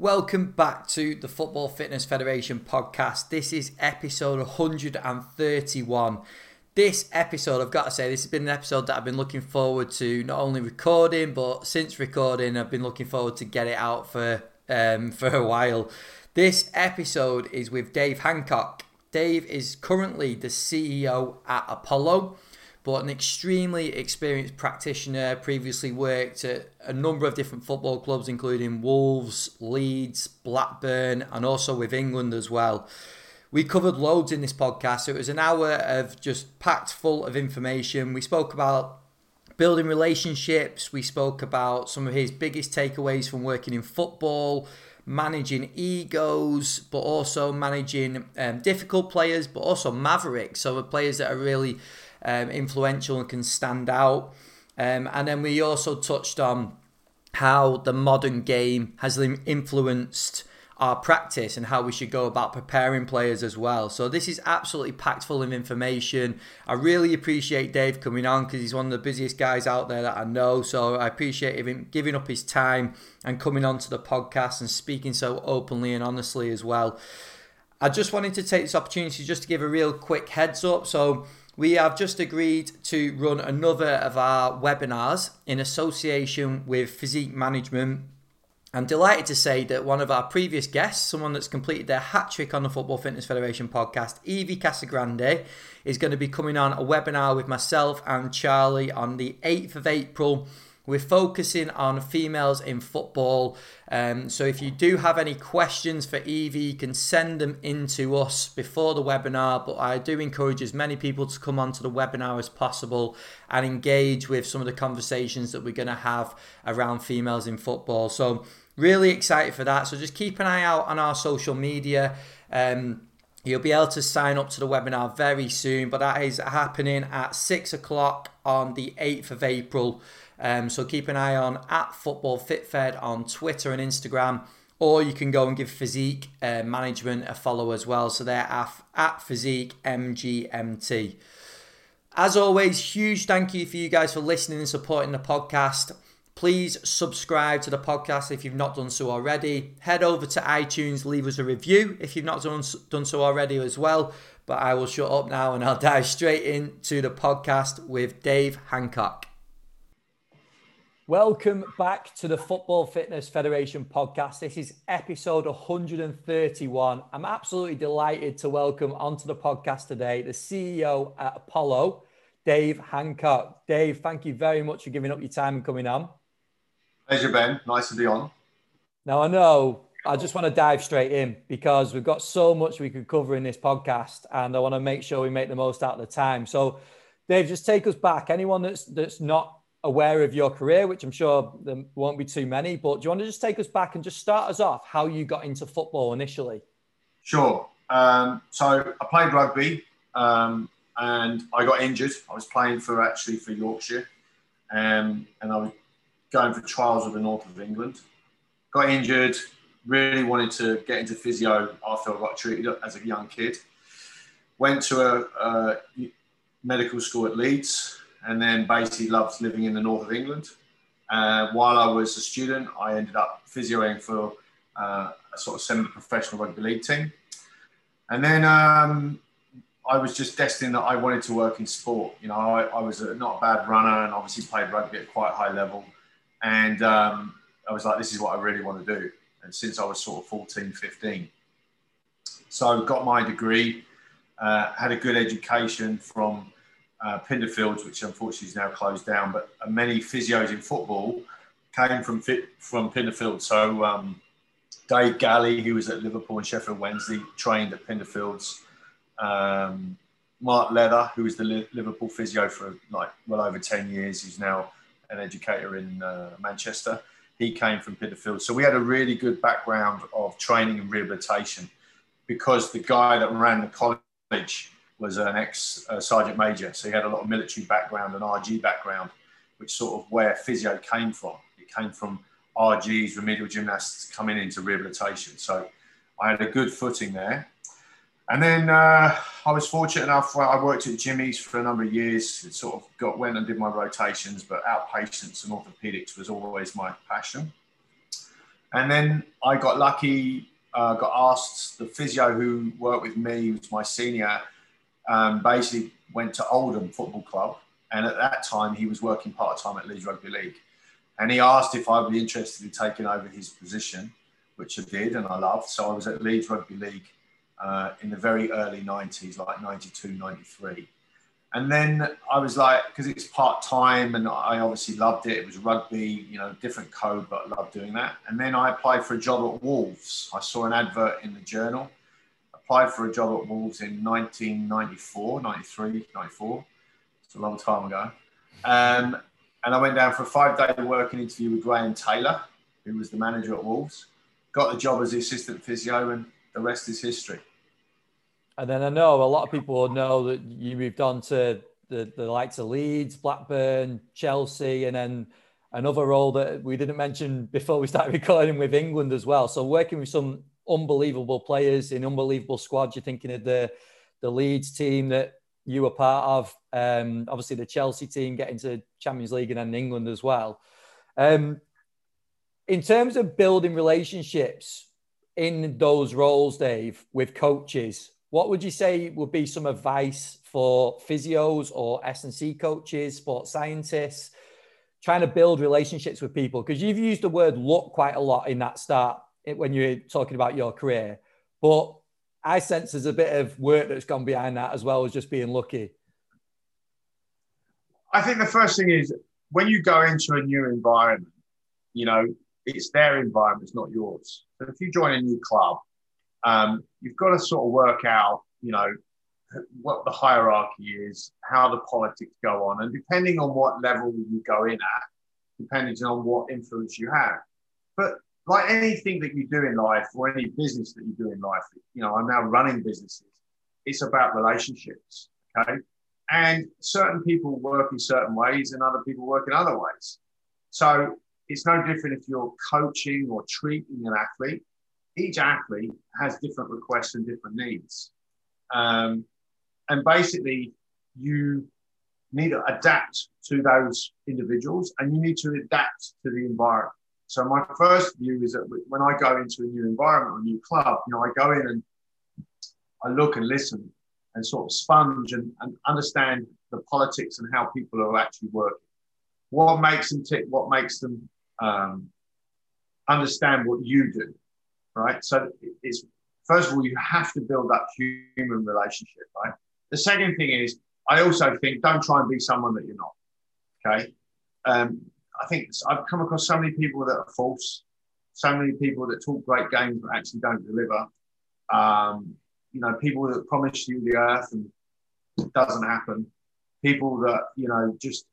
Welcome back to the Football Fitness Federation podcast. This is episode 131. This episode, I've got to say, this has been an episode that I've been looking forward to not only recording, but since recording, I've been looking forward to get it out for um, for a while. This episode is with Dave Hancock. Dave is currently the CEO at Apollo but an extremely experienced practitioner, previously worked at a number of different football clubs, including Wolves, Leeds, Blackburn, and also with England as well. We covered loads in this podcast. It was an hour of just packed full of information. We spoke about building relationships, we spoke about some of his biggest takeaways from working in football managing egos, but also managing um, difficult players, but also mavericks. So the players that are really um, influential and can stand out. Um, and then we also touched on how the modern game has influenced our practice and how we should go about preparing players as well. So this is absolutely packed full of information. I really appreciate Dave coming on because he's one of the busiest guys out there that I know. So I appreciate him giving up his time and coming on to the podcast and speaking so openly and honestly as well. I just wanted to take this opportunity just to give a real quick heads up. So we have just agreed to run another of our webinars in association with Physique Management. I'm delighted to say that one of our previous guests, someone that's completed their hat trick on the Football Fitness Federation podcast, Evie Casagrande, is going to be coming on a webinar with myself and Charlie on the 8th of April we're focusing on females in football. Um, so if you do have any questions for Evie, you can send them in to us before the webinar. But I do encourage as many people to come onto the webinar as possible and engage with some of the conversations that we're going to have around females in football. So really excited for that. So just keep an eye out on our social media. Um, You'll be able to sign up to the webinar very soon, but that is happening at six o'clock on the 8th of April. Um, so keep an eye on at Football FitFed on Twitter and Instagram, or you can go and give Physique uh, Management a follow as well. So they're at, at Physique MGMT. As always, huge thank you for you guys for listening and supporting the podcast. Please subscribe to the podcast if you've not done so already. Head over to iTunes, leave us a review if you've not done, done so already as well. But I will shut up now and I'll dive straight into the podcast with Dave Hancock. Welcome back to the Football Fitness Federation podcast. This is episode 131. I'm absolutely delighted to welcome onto the podcast today the CEO at Apollo, Dave Hancock. Dave, thank you very much for giving up your time and coming on. Pleasure, Ben. Nice to be on. Now, I know I just want to dive straight in because we've got so much we could cover in this podcast, and I want to make sure we make the most out of the time. So, Dave, just take us back. Anyone that's that's not aware of your career, which I'm sure there won't be too many, but do you want to just take us back and just start us off how you got into football initially? Sure. Um, so I played rugby um, and I got injured. I was playing for actually for Yorkshire um, and I was going for trials with the north of England. Got injured, really wanted to get into physio after I got treated as a young kid. Went to a, a medical school at Leeds, and then basically loved living in the north of England. Uh, while I was a student, I ended up physioing for uh, a sort of semi-professional rugby league team. And then um, I was just destined that I wanted to work in sport. You know, I, I was a, not a bad runner and obviously played rugby at quite a high level. And um, I was like, this is what I really want to do. And since I was sort of 14, 15. So I got my degree, uh, had a good education from uh, Pinderfields, which unfortunately is now closed down, but many physios in football came from from Pinderfield. So um, Dave Galley, who was at Liverpool and Sheffield Wednesday, trained at Pinderfields. Um, Mark Leather, who was the Liverpool physio for like well over 10 years, he's now an educator in uh, Manchester. He came from Pinderfield. So we had a really good background of training and rehabilitation because the guy that ran the college was an ex uh, sergeant major, so he had a lot of military background and RG background, which sort of where physio came from. It came from RGs, remedial gymnasts coming into rehabilitation. So I had a good footing there. And then uh, I was fortunate enough. I worked at Jimmy's for a number of years. It sort of got went and did my rotations, but outpatients and orthopedics was always my passion. And then I got lucky, uh, got asked, the physio who worked with me, was my senior, um, basically went to Oldham Football Club. And at that time, he was working part time at Leeds Rugby League. And he asked if I'd be interested in taking over his position, which I did and I loved. So I was at Leeds Rugby League uh, in the very early 90s, like 92, 93. And then I was like, because it's part time and I obviously loved it. It was rugby, you know, different code, but I loved doing that. And then I applied for a job at Wolves. I saw an advert in the journal, applied for a job at Wolves in 1994, 93, 94. It's a long time ago. Um, and I went down for a five day working interview with Graham Taylor, who was the manager at Wolves. Got the job as the assistant physio, and the rest is history. And then I know a lot of people know that you moved on to the, the likes of Leeds, Blackburn, Chelsea, and then another role that we didn't mention before we started recording with England as well. So working with some unbelievable players in unbelievable squads. You're thinking of the the Leeds team that you were part of, um, obviously the Chelsea team getting to Champions League and then England as well. Um, in terms of building relationships in those roles, Dave, with coaches, what would you say would be some advice for physios or S&C coaches, sports scientists, trying to build relationships with people? Because you've used the word luck quite a lot in that start when you're talking about your career. But I sense there's a bit of work that's gone behind that as well as just being lucky. I think the first thing is when you go into a new environment, you know, it's their environment, it's not yours. If you join a new club, um, you've got to sort of work out, you know, what the hierarchy is, how the politics go on, and depending on what level you go in at, depending on what influence you have. But like anything that you do in life or any business that you do in life, you know, I'm now running businesses. It's about relationships. Okay. And certain people work in certain ways and other people work in other ways. So it's no different if you're coaching or treating an athlete each athlete has different requests and different needs. Um, and basically, you need to adapt to those individuals and you need to adapt to the environment. So my first view is that when I go into a new environment or a new club, you know, I go in and I look and listen and sort of sponge and, and understand the politics and how people are actually working. What makes them tick? What makes them um, understand what you do? right? So it's first of all, you have to build that human relationship, right? The second thing is, I also think don't try and be someone that you're not. Okay. Um, I think I've come across so many people that are false, so many people that talk great games but actually don't deliver. Um, you know, people that promise you the earth and it doesn't happen. People that, you know, just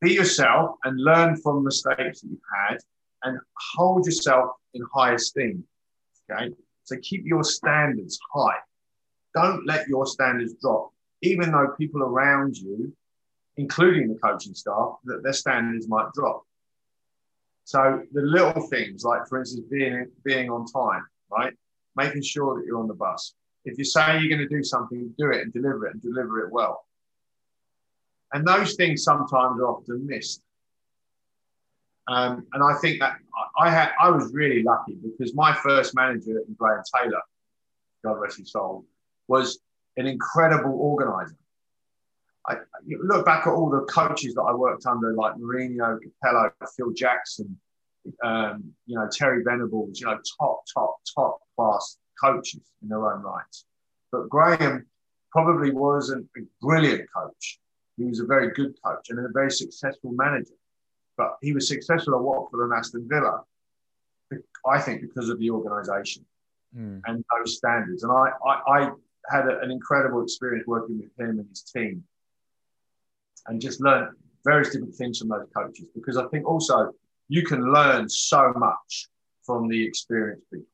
be yourself and learn from mistakes that you've had and hold yourself in high esteem. Okay. So keep your standards high. Don't let your standards drop, even though people around you, including the coaching staff, that their standards might drop. So the little things, like for instance, being being on time, right? Making sure that you're on the bus. If you say you're going to do something, do it and deliver it and deliver it well. And those things sometimes are often missed. Um, and I think that I had I was really lucky because my first manager in Graham Taylor, God rest his soul, was an incredible organizer. I look back at all the coaches that I worked under, like Mourinho, Capello, Phil Jackson, um, you know, Terry Venables, you know, top, top, top class coaches in their own rights. But Graham probably wasn't a brilliant coach. He was a very good coach and a very successful manager. But he was successful at Watford and Aston Villa, I think, because of the organisation mm. and those standards. And I, I, I had a, an incredible experience working with him and his team and just learn various different things from those coaches because I think also you can learn so much from the experienced people.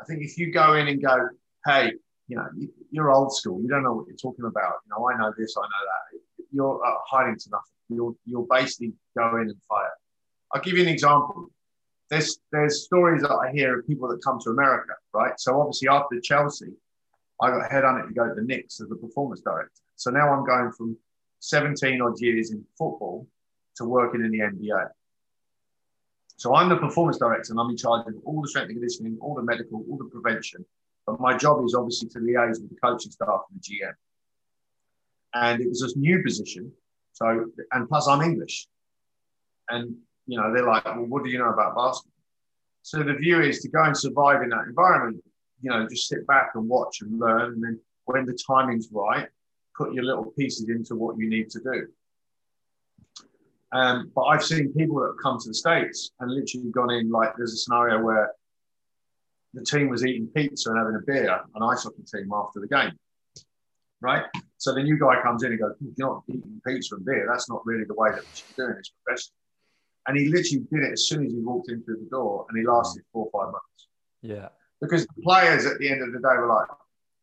I think if you go in and go, hey, you know, you're old school, you don't know what you're talking about. You know, I know this, I know that. You're uh, hiding to nothing you'll you'll basically go in and fire. I'll give you an example. There's there's stories that I hear of people that come to America, right? So obviously after Chelsea, I got head on it to go to the Knicks as a performance director. So now I'm going from 17 odd years in football to working in the NBA. So I'm the performance director and I'm in charge of all the strength and conditioning, all the medical, all the prevention. But my job is obviously to liaise with the coaching staff and the GM. And it was a new position. So, and plus I'm English. And, you know, they're like, well, what do you know about basketball? So the view is to go and survive in that environment, you know, just sit back and watch and learn. And then when the timing's right, put your little pieces into what you need to do. Um, but I've seen people that have come to the States and literally gone in like there's a scenario where the team was eating pizza and having a beer, an ice hockey team after the game. Right? So the new guy comes in and goes, You're not eating pizza and beer. That's not really the way that we should be doing this professionally. And he literally did it as soon as he walked in through the door and he lasted four or five months. Yeah. Because the players at the end of the day were like,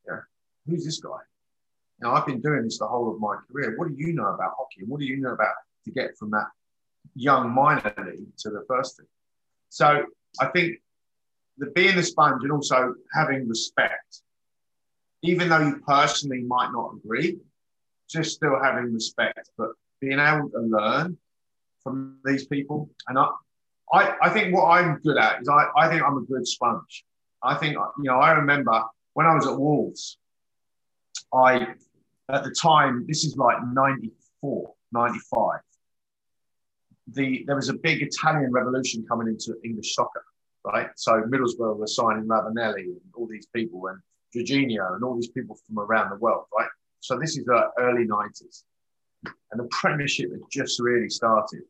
Yeah, who's this guy? Know, I've been doing this the whole of my career. What do you know about hockey? What do you know about to get from that young minor league to the first team? So I think the being a sponge and also having respect, even though you personally might not agree, just still having respect, but being able to learn from these people. And I, I, I think what I'm good at is I, I think I'm a good sponge. I think, you know, I remember when I was at Wolves, I, at the time, this is like 94, 95, the, there was a big Italian revolution coming into English soccer right? So Middlesbrough were signing Ravanelli and all these people and Jorginho and all these people from around the world, right? So this is the early 90s. And the Premiership had just really started.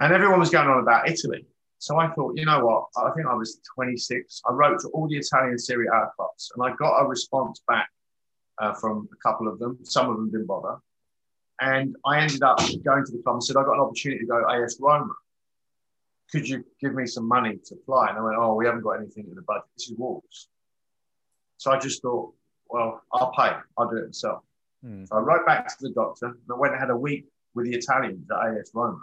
And everyone was going on about Italy. So I thought, you know what? I think I was 26. I wrote to all the Italian Serie A clubs and I got a response back uh, from a couple of them. Some of them didn't bother. And I ended up going to the club and said, I got an opportunity to go AS Roma could you give me some money to fly? And I went, oh, we haven't got anything in the budget. This is Wolves. So I just thought, well, I'll pay. I'll do it myself. Mm. So I wrote back to the doctor and I went and had a week with the Italians at AS Roma.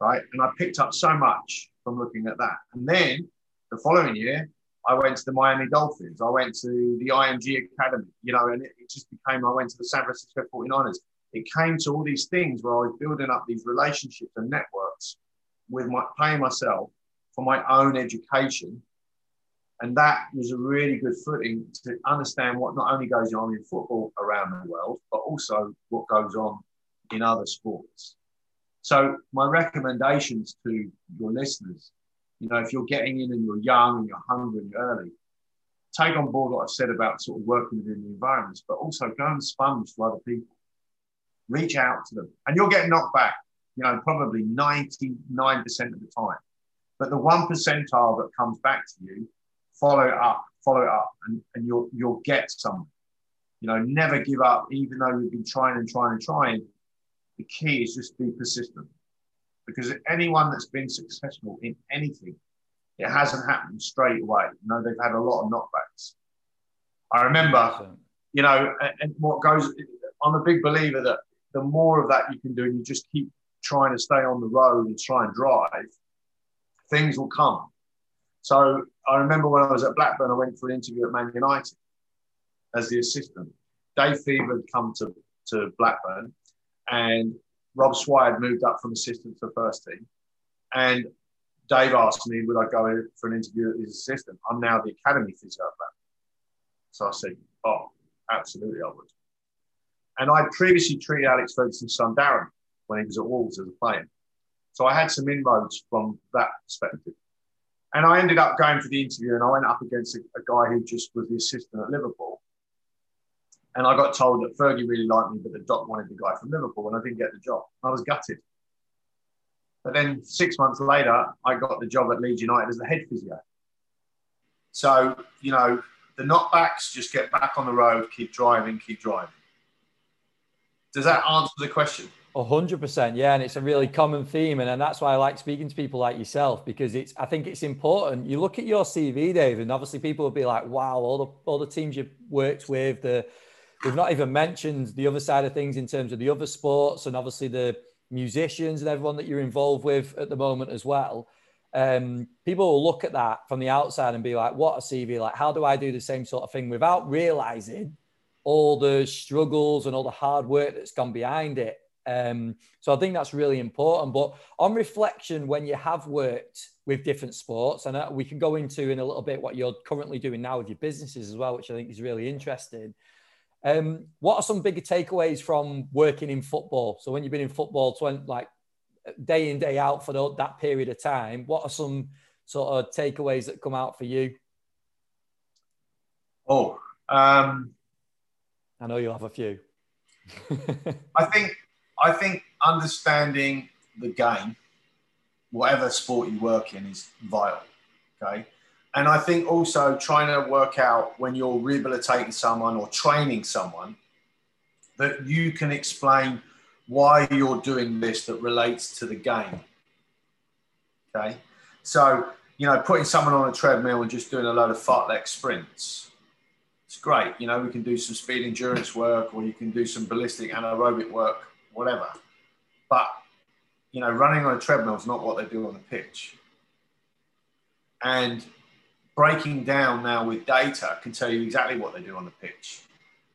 Right. And I picked up so much from looking at that. And then the following year, I went to the Miami Dolphins. I went to the IMG Academy, you know, and it, it just became, I went to the San Francisco 49ers. It came to all these things where I was building up these relationships and networks with my paying myself for my own education. And that was a really good footing to understand what not only goes on in football around the world, but also what goes on in other sports. So my recommendations to your listeners, you know, if you're getting in and you're young and you're hungry and early, take on board what I've said about sort of working within the environments, but also go and sponge for other people. Reach out to them. And you'll get knocked back you know, probably 99% of the time. But the one percentile that comes back to you, follow it up, follow it up, and, and you'll you'll get something. You know, never give up, even though you've been trying and trying and trying. The key is just be persistent. Because anyone that's been successful in anything, it hasn't happened straight away. You know, they've had a lot of knockbacks. I remember, you know, and, what goes, I'm a big believer that the more of that you can do, and you just keep trying to stay on the road and try and drive, things will come. So I remember when I was at Blackburn, I went for an interview at Man United as the assistant. Dave Fevre had come to, to Blackburn and Rob Swire had moved up from assistant to first team. And Dave asked me, would I go for an interview as assistant? I'm now the academy physio. So I said, oh, absolutely, I would. And I'd previously treated Alex Ferguson's son, Darren, when he was at Wolves as a player. So I had some inroads from that perspective. And I ended up going for the interview and I went up against a, a guy who just was the assistant at Liverpool. And I got told that Fergie really liked me, but the doc wanted the guy from Liverpool and I didn't get the job. I was gutted. But then six months later, I got the job at Leeds United as the head physio. So, you know, the knockbacks, just get back on the road, keep driving, keep driving. Does that answer the question? hundred percent, yeah, and it's a really common theme, and, and that's why I like speaking to people like yourself because it's. I think it's important. You look at your CV, Dave, and obviously people will be like, "Wow, all the all the teams you've worked with, the we've not even mentioned the other side of things in terms of the other sports, and obviously the musicians and everyone that you're involved with at the moment as well." Um, people will look at that from the outside and be like, "What a CV! Like, how do I do the same sort of thing?" Without realizing all the struggles and all the hard work that's gone behind it Um, so I think that's really important. But on reflection, when you have worked with different sports, and we can go into in a little bit what you're currently doing now with your businesses as well, which I think is really interesting. Um, what are some bigger takeaways from working in football? So when you've been in football, 20, like day in day out for the, that period of time, what are some sort of takeaways that come out for you? Oh, um, I know you'll have a few. I think I think understanding the game, whatever sport you work in, is vital. Okay. And I think also trying to work out when you're rehabilitating someone or training someone that you can explain why you're doing this that relates to the game. Okay. So, you know, putting someone on a treadmill and just doing a load of fartlek sprints, it's great. You know, we can do some speed endurance work or you can do some ballistic anaerobic work whatever. But you know, running on a treadmill is not what they do on the pitch. And breaking down now with data can tell you exactly what they do on the pitch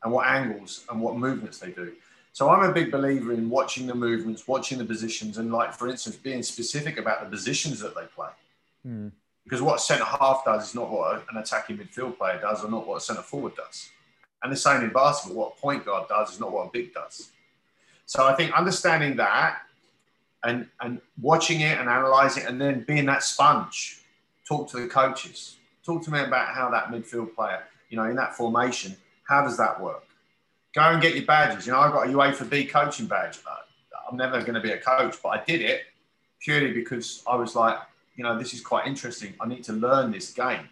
and what angles and what movements they do. So I'm a big believer in watching the movements, watching the positions, and like for instance, being specific about the positions that they play. Mm. Because what a centre half does is not what an attacking midfield player does, or not what a centre forward does. And the same in basketball. What a point guard does is not what a big does. So I think understanding that and, and watching it and analysing it and then being that sponge, talk to the coaches. Talk to me about how that midfield player, you know, in that formation, how does that work? Go and get your badges. You know, I've got a UEFA B coaching badge. I'm never going to be a coach, but I did it purely because I was like, you know, this is quite interesting. I need to learn this game.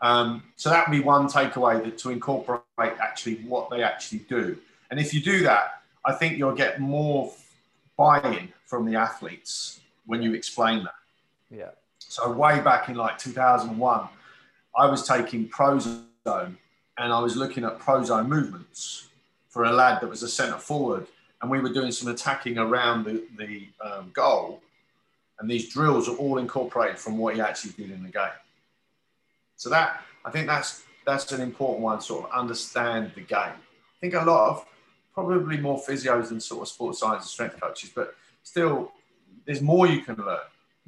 Um, so that would be one takeaway that to incorporate actually what they actually do. And if you do that, I think you'll get more buy-in from the athletes when you explain that. Yeah. So way back in like 2001, I was taking Prozone and I was looking at Prozone movements for a lad that was a centre forward, and we were doing some attacking around the, the um, goal, and these drills are all incorporated from what he actually did in the game. So that I think that's that's an important one. Sort of understand the game. I think a lot of probably more physios than sort of sports science and strength coaches, but still, there's more you can learn.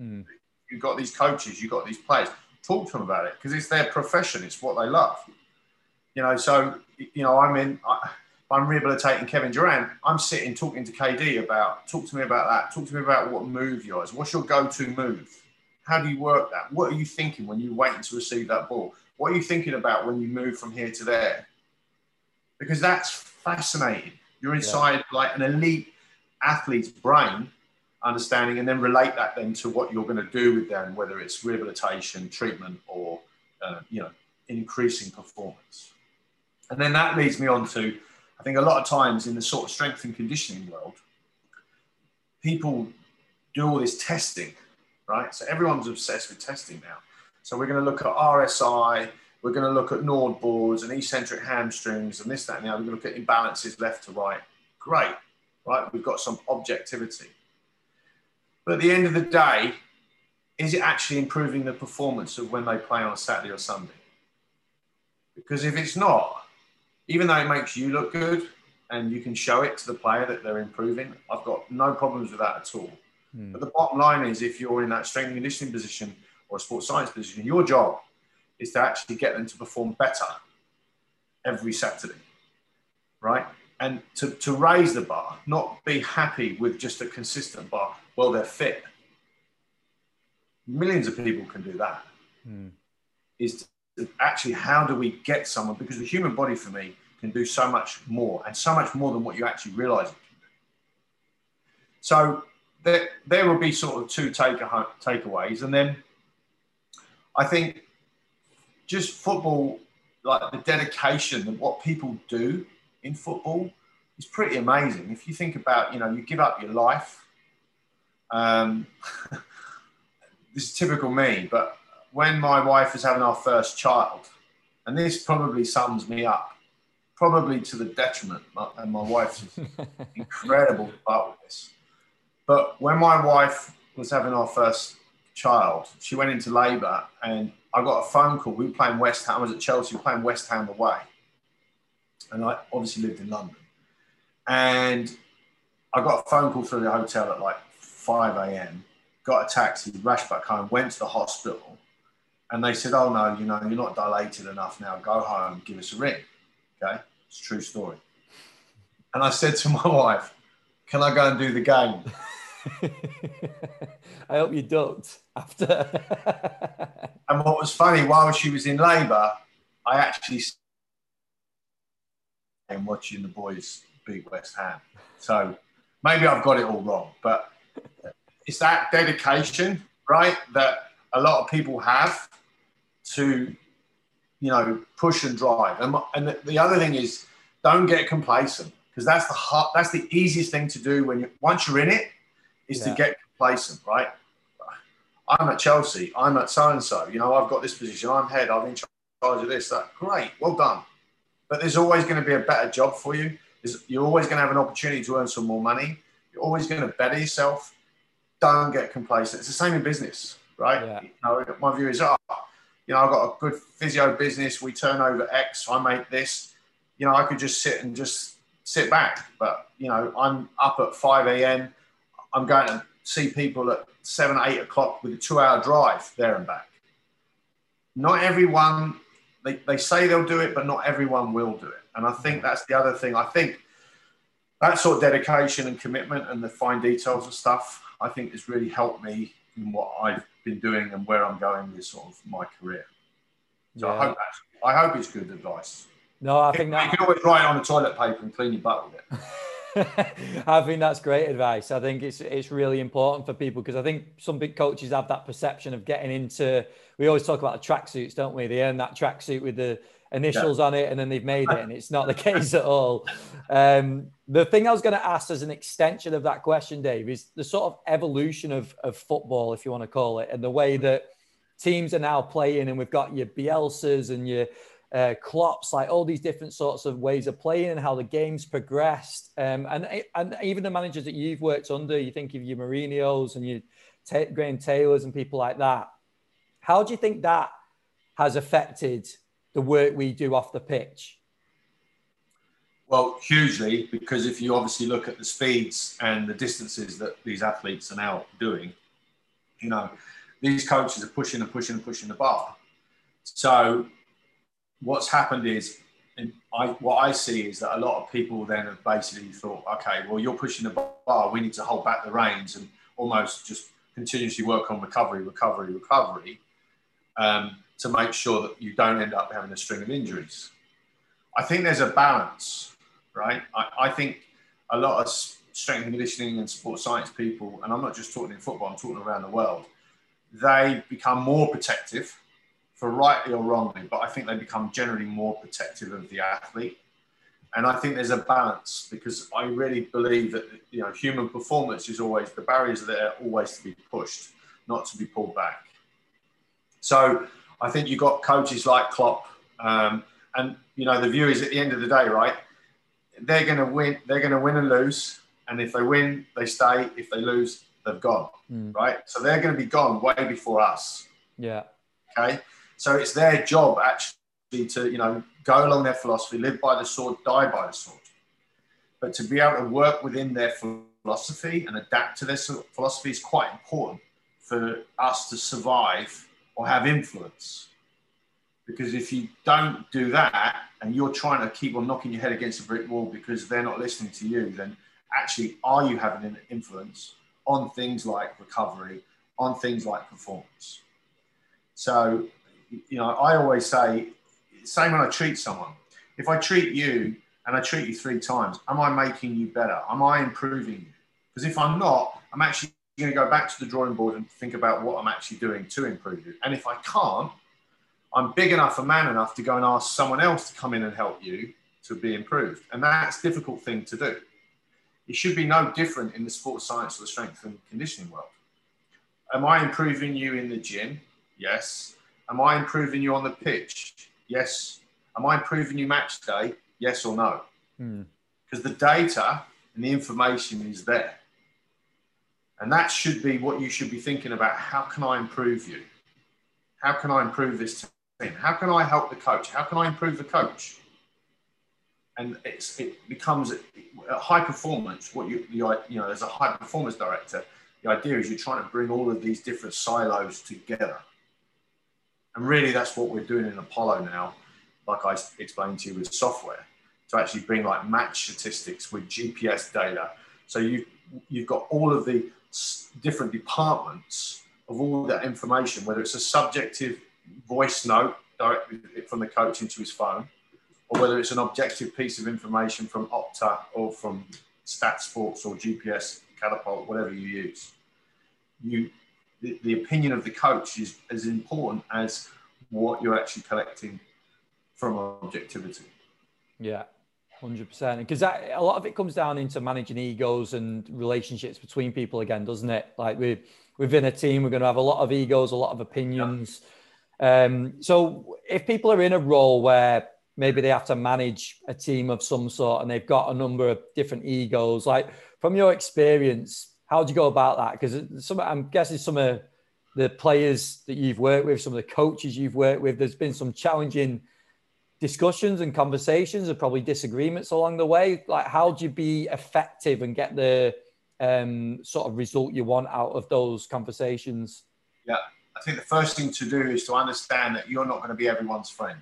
Mm. You've got these coaches, you've got these players. Talk to them about it because it's their profession, it's what they love. You know, so you know, I'm in. I, I'm rehabilitating Kevin Durant. I'm sitting talking to KD about talk to me about that. Talk to me about what move you yours. What's your go-to move? How do you work that? What are you thinking when you're waiting to receive that ball? What are you thinking about when you move from here to there? Because that's fascinating. You're inside yeah. like an elite athlete's brain, understanding, and then relate that then to what you're going to do with them, whether it's rehabilitation, treatment, or uh, you know, increasing performance. And then that leads me on to, I think a lot of times in the sort of strength and conditioning world, people do all this testing, right? So everyone's obsessed with testing now. So we're going to look at RSI, we're going to look at Nord boards and eccentric hamstrings and this, that, and the other. We're going to look at imbalances left to right. Great, right? We've got some objectivity. But at the end of the day, is it actually improving the performance of when they play on Saturday or Sunday? Because if it's not, even though it makes you look good and you can show it to the player that they're improving, I've got no problems with that at all. Hmm. But the bottom line is if you're in that strength and conditioning position or a sports science position, your job is to actually get them to perform better every Saturday, right? And to, to raise the bar, not be happy with just a consistent bar. Well, they're fit. Millions of people can do that. Mm. Is actually how do we get someone? Because the human body, for me, can do so much more and so much more than what you actually realize it can do. So there, there will be sort of two take takeaways. And then I think just football, like the dedication of what people do in football is pretty amazing. If you think about, you know, you give up your life. Um, this is typical me, but when my wife was having our first child, and this probably sums me up, probably to the detriment, and my wife's incredible part with this. But when my wife was having our first child, she went into labour and I got a phone call. We were playing West Ham. I was at Chelsea. We were playing West Ham away, and I obviously lived in London. And I got a phone call through the hotel at like 5 a.m., got a taxi, rushed back home, went to the hospital, and they said, Oh, no, you know, you're not dilated enough now. Go home, give us a ring. Okay. It's a true story. And I said to my wife, Can I go and do the game? I hope you ducked after. and what was funny, while she was in labour, I actually and watching the boys beat West Ham. So maybe I've got it all wrong, but it's that dedication, right, that a lot of people have to, you know, push and drive. And, and the, the other thing is, don't get complacent because that's the hard, that's the easiest thing to do when you once you're in it, is yeah. to get complacent, right? I'm at Chelsea. I'm at so and so. You know, I've got this position. I'm head. I'm in charge of this. That great, well done. But there's always going to be a better job for you. There's, you're always going to have an opportunity to earn some more money. You're always going to better yourself. Don't get complacent. It's the same in business, right? Yeah. You know, my view is, oh, you know, I've got a good physio business. We turn over X. I make this. You know, I could just sit and just sit back. But you know, I'm up at 5 a.m. I'm going to see people at seven, eight o'clock with a two-hour drive there and back. Not everyone they, they say they'll do it, but not everyone will do it. And I think mm. that's the other thing. I think that sort of dedication and commitment and the fine details and stuff, I think has really helped me in what I've been doing and where I'm going with sort of my career. So yeah. I hope that's, I hope it's good advice. No, I think that you can always write it on the toilet paper and clean your butt with it. I think that's great advice. I think it's it's really important for people because I think some big coaches have that perception of getting into. We always talk about the tracksuits, don't we? They earn that tracksuit with the initials yeah. on it, and then they've made it, and it's not the case at all. Um, the thing I was going to ask as an extension of that question, Dave, is the sort of evolution of of football, if you want to call it, and the way that teams are now playing, and we've got your Bielsa's and your uh, Klopp's, like all these different sorts of ways of playing and how the game's progressed. Um, and and even the managers that you've worked under, you think of your Mourinho's and your T- Graham Taylors and people like that. How do you think that has affected the work we do off the pitch? Well, hugely, because if you obviously look at the speeds and the distances that these athletes are now doing, you know, these coaches are pushing and pushing and pushing the bar. So what's happened is, I, what I see is that a lot of people then have basically thought, okay, well, you're pushing the bar, we need to hold back the reins and almost just continuously work on recovery, recovery, recovery um, to make sure that you don't end up having a string of injuries. I think there's a balance, right? I, I think a lot of strength and conditioning and sports science people, and I'm not just talking in football, I'm talking around the world, they become more protective for rightly or wrongly, but I think they become generally more protective of the athlete. And I think there's a balance because I really believe that you know human performance is always the barriers that are there always to be pushed, not to be pulled back. So I think you've got coaches like Klopp, um, and you know the view is at the end of the day, right? They're going to win. They're going to win and lose, and if they win, they stay. If they lose, they've gone, mm. right? So they're going to be gone way before us. Yeah. Okay. So it's their job actually to, you know, go along their philosophy, live by the sword, die by the sword. But to be able to work within their philosophy and adapt to their philosophy is quite important for us to survive or have influence. Because if you don't do that and you're trying to keep on knocking your head against a brick wall because they're not listening to you, then actually, are you having an influence on things like recovery, on things like performance? So you know, I always say, same when I treat someone. If I treat you and I treat you three times, am I making you better? Am I improving you? Because if I'm not, I'm actually going to go back to the drawing board and think about what I'm actually doing to improve you. And if I can't, I'm big enough, a man enough to go and ask someone else to come in and help you to be improved. And that's a difficult thing to do. It should be no different in the sports science or the strength and conditioning world. Am I improving you in the gym? Yes. Am I improving you on the pitch? Yes. Am I improving you match day? Yes or no? Hmm. Because mm. the data and the information is there. And that should be what you should be thinking about. How can I improve you? How can I improve this team? How can I help the coach? How can I improve the coach? and it's it becomes a high performance. What you you you know as a high performance director, the idea is you're trying to bring all of these different silos together, and really that's what we're doing in Apollo now. Like I explained to you with software, to actually bring like match statistics with GPS data. So you you've got all of the different departments of all that information, whether it's a subjective voice note directly from the coach into his phone, or whether it's an objective piece of information from Opta or from Stat Sports or GPS, Catapult, whatever you use. You, the, the opinion of the coach is as important as what you're actually collecting from objectivity. Yeah, hundred percent. Because a lot of it comes down into managing egos and relationships between people again, doesn't it? Like we within a team, we're going to have a lot of egos, a lot of opinions. Yeah. Um, so if people are in a role where maybe they have to manage a team of some sort and they've got a number of different egos, like from your experience, how do you go about that? Because some, I'm guessing some of the players that you've worked with, some of the coaches you've worked with, there's been some challenging discussions and conversations and probably disagreements along the way. Like, how do you be effective and get the um, sort of result you want out of those conversations? Yeah, I think the first thing to do is to understand that you're not going to be everyone's friend.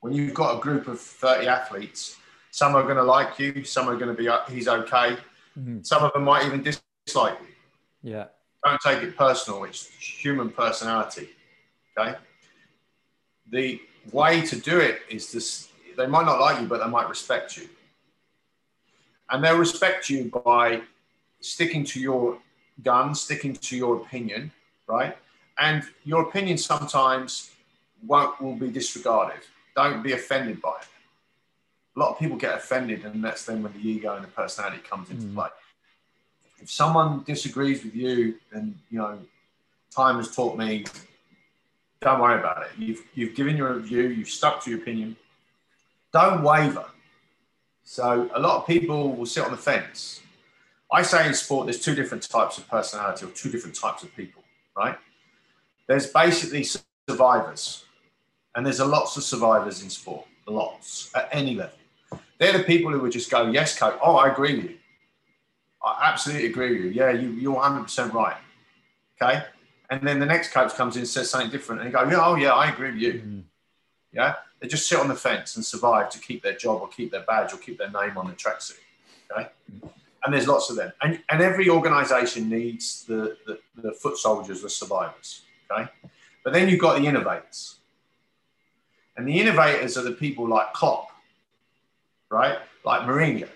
When you've got a group of 30 athletes, some are going to like you, some are going to be, uh, he's okay. Mm-hmm. Some of them might even dislike you. Yeah. Don't take it personal. It's human personality. Okay. The way to do it is this they might not like you, but they might respect you. And they'll respect you by sticking to your gun, sticking to your opinion, right? And your opinion sometimes won't will be disregarded. Don't be offended by it. A lot of people get offended, and that's then when the ego and the personality comes into mm. play. If someone disagrees with you, then you know, time has taught me don't worry about it. You've, you've given your view, you've stuck to your opinion. Don't waver. So, a lot of people will sit on the fence. I say in sport, there's two different types of personality or two different types of people, right? There's basically survivors, and there's a lots of survivors in sport, lots at any level. They're the people who would just go, Yes, coach. Oh, I agree with you. I absolutely agree with you. Yeah, you, you're 100% right. Okay. And then the next coach comes in and says something different, and you go, yeah, oh yeah, I agree with you. Mm. Yeah, they just sit on the fence and survive to keep their job or keep their badge or keep their name on the tracksuit. Okay, mm. and there's lots of them, and and every organisation needs the, the the foot soldiers, the survivors. Okay, but then you've got the innovators, and the innovators are the people like Klopp, right? Like Mourinho,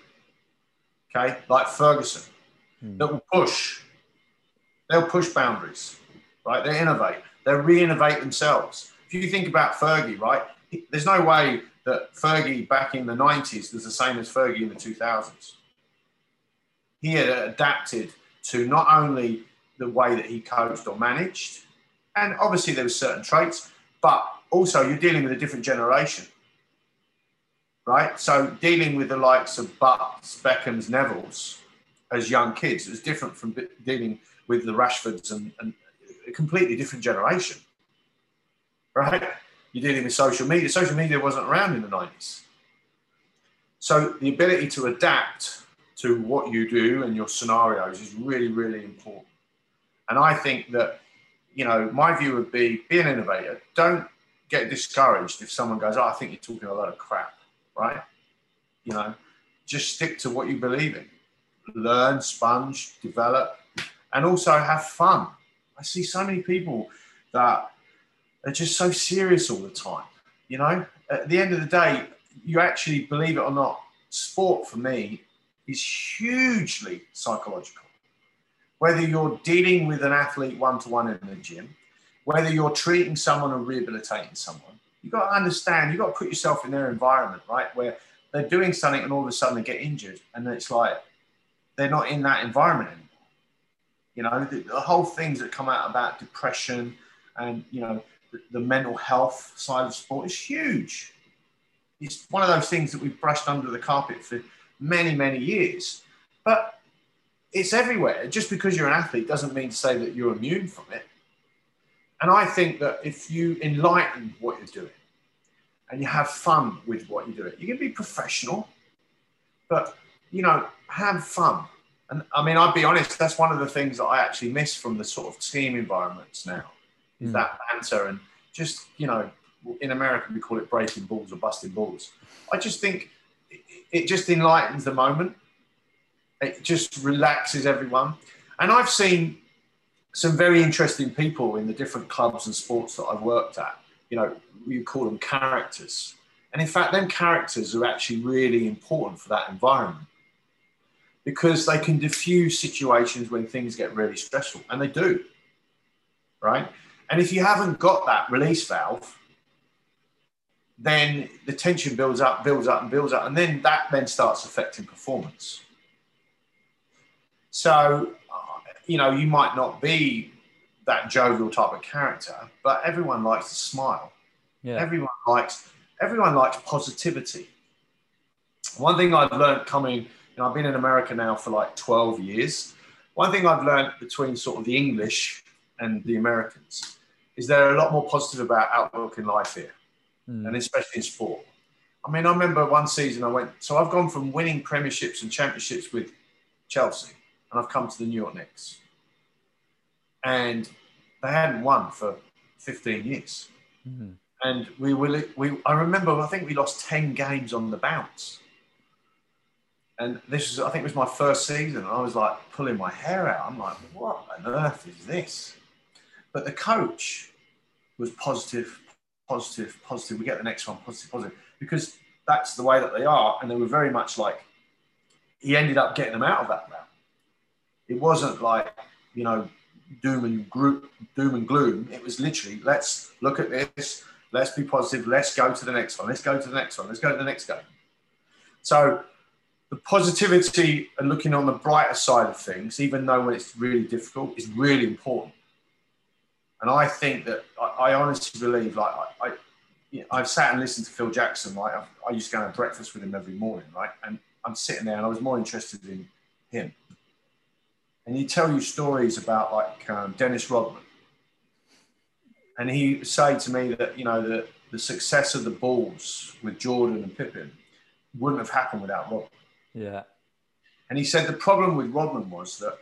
okay, like Ferguson, mm. that will push. They'll push boundaries right? They innovate, they re-innovate themselves. If you think about Fergie, right? There's no way that Fergie back in the 90s was the same as Fergie in the 2000s. He had adapted to not only the way that he coached or managed, and obviously there were certain traits, but also you're dealing with a different generation, right? So dealing with the likes of Butts, Beckhams, Nevilles as young kids was different from dealing with the Rashfords and, and, a completely different generation, right? You're dealing with social media. Social media wasn't around in the 90s. So the ability to adapt to what you do and your scenarios is really, really important. And I think that, you know, my view would be be an innovator. Don't get discouraged if someone goes, oh, I think you're talking a lot of crap, right? You know, just stick to what you believe in. Learn, sponge, develop, and also have fun. I see so many people that are just so serious all the time. You know, at the end of the day, you actually believe it or not, sport for me is hugely psychological. Whether you're dealing with an athlete one to one in the gym, whether you're treating someone or rehabilitating someone, you've got to understand, you've got to put yourself in their environment, right? Where they're doing something and all of a sudden they get injured and it's like they're not in that environment anymore. You know, the, the whole things that come out about depression and, you know, the, the mental health side of sport is huge. It's one of those things that we've brushed under the carpet for many, many years. But it's everywhere. Just because you're an athlete doesn't mean to say that you're immune from it. And I think that if you enlighten what you're doing and you have fun with what you're doing, You can be professional, but you know, have fun. And I mean, I'll be honest, that's one of the things that I actually miss from the sort of team environments now, is mm. that banter and just, you know, in America we call it breaking balls or busting balls. I just think it just enlightens the moment. It just relaxes everyone. And I've seen some very interesting people in the different clubs and sports that I've worked at. You know, you call them characters. And in fact, them characters are actually really important for that environment because they can diffuse situations when things get really stressful, and they do, right? And if you haven't got that release valve, then the tension builds up, builds up, and builds up, and then that then starts affecting performance. So, you know, you might not be that jovial type of character, but everyone likes to smile. Yeah. Everyone likes everyone likes positivity. One thing I've learned coming, know, I've been in America now for like 12 years. One thing I've learned between sort of the English and the Americans is they're a lot more positive about outlook in life here, mm. and especially in sport. I mean, I remember one season I went, so I've gone from winning premierships and championships with Chelsea, and I've come to the New York Knicks. And they hadn't won for 15 years. Mm and we were we I remember I think we lost 10 games on the bounce. And this was I think it was my first season. And I was like pulling my hair out. I'm like, what on earth is this? But the coach was positive, positive, positive. We get the next one, positive, positive, because that's the way that they are. And they were very much like he ended up getting them out of that round. It wasn't like, you know, doom and group, doom and gloom. It was literally, let's look at this, Let's be positive. Let's go to the next one. Let's go to the next one. Let's go to the next game. So the positivity and looking on the brighter side of things, even though when it's really difficult, is really important. And I think that I, I honestly believe, like I, I you know, I've sat and listened to Phil Jackson. Right, I've, i used to go to breakfast with him every morning, right? And I'm sitting there, and I was more interested in him. And he tell you stories about like um, Dennis Rodman, and he say to me that you know the the success of the Bulls with Jordan and Pippen wouldn't have happened without Rodman. Yeah. And he said the problem with Rodman was that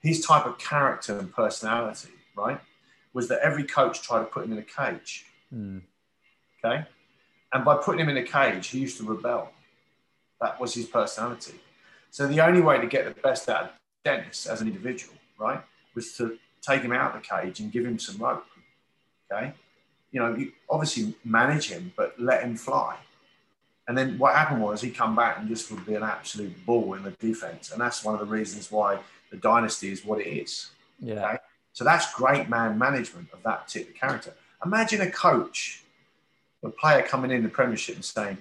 his type of character and personality, right, was that every coach tried to put him in a cage. Mm. Okay. And by putting him in a cage, he used to rebel. That was his personality. So the only way to get the best out of Dennis as an individual, right, was to take him out of the cage and give him some rope. Okay, you know, you obviously manage him, but let him fly. And then what happened was he come back and just would be an absolute bull in the defense, and that's one of the reasons why the dynasty is what it is. Yeah. Okay? So that's great man management of that particular character. Imagine a coach, a player coming in the Premiership and saying,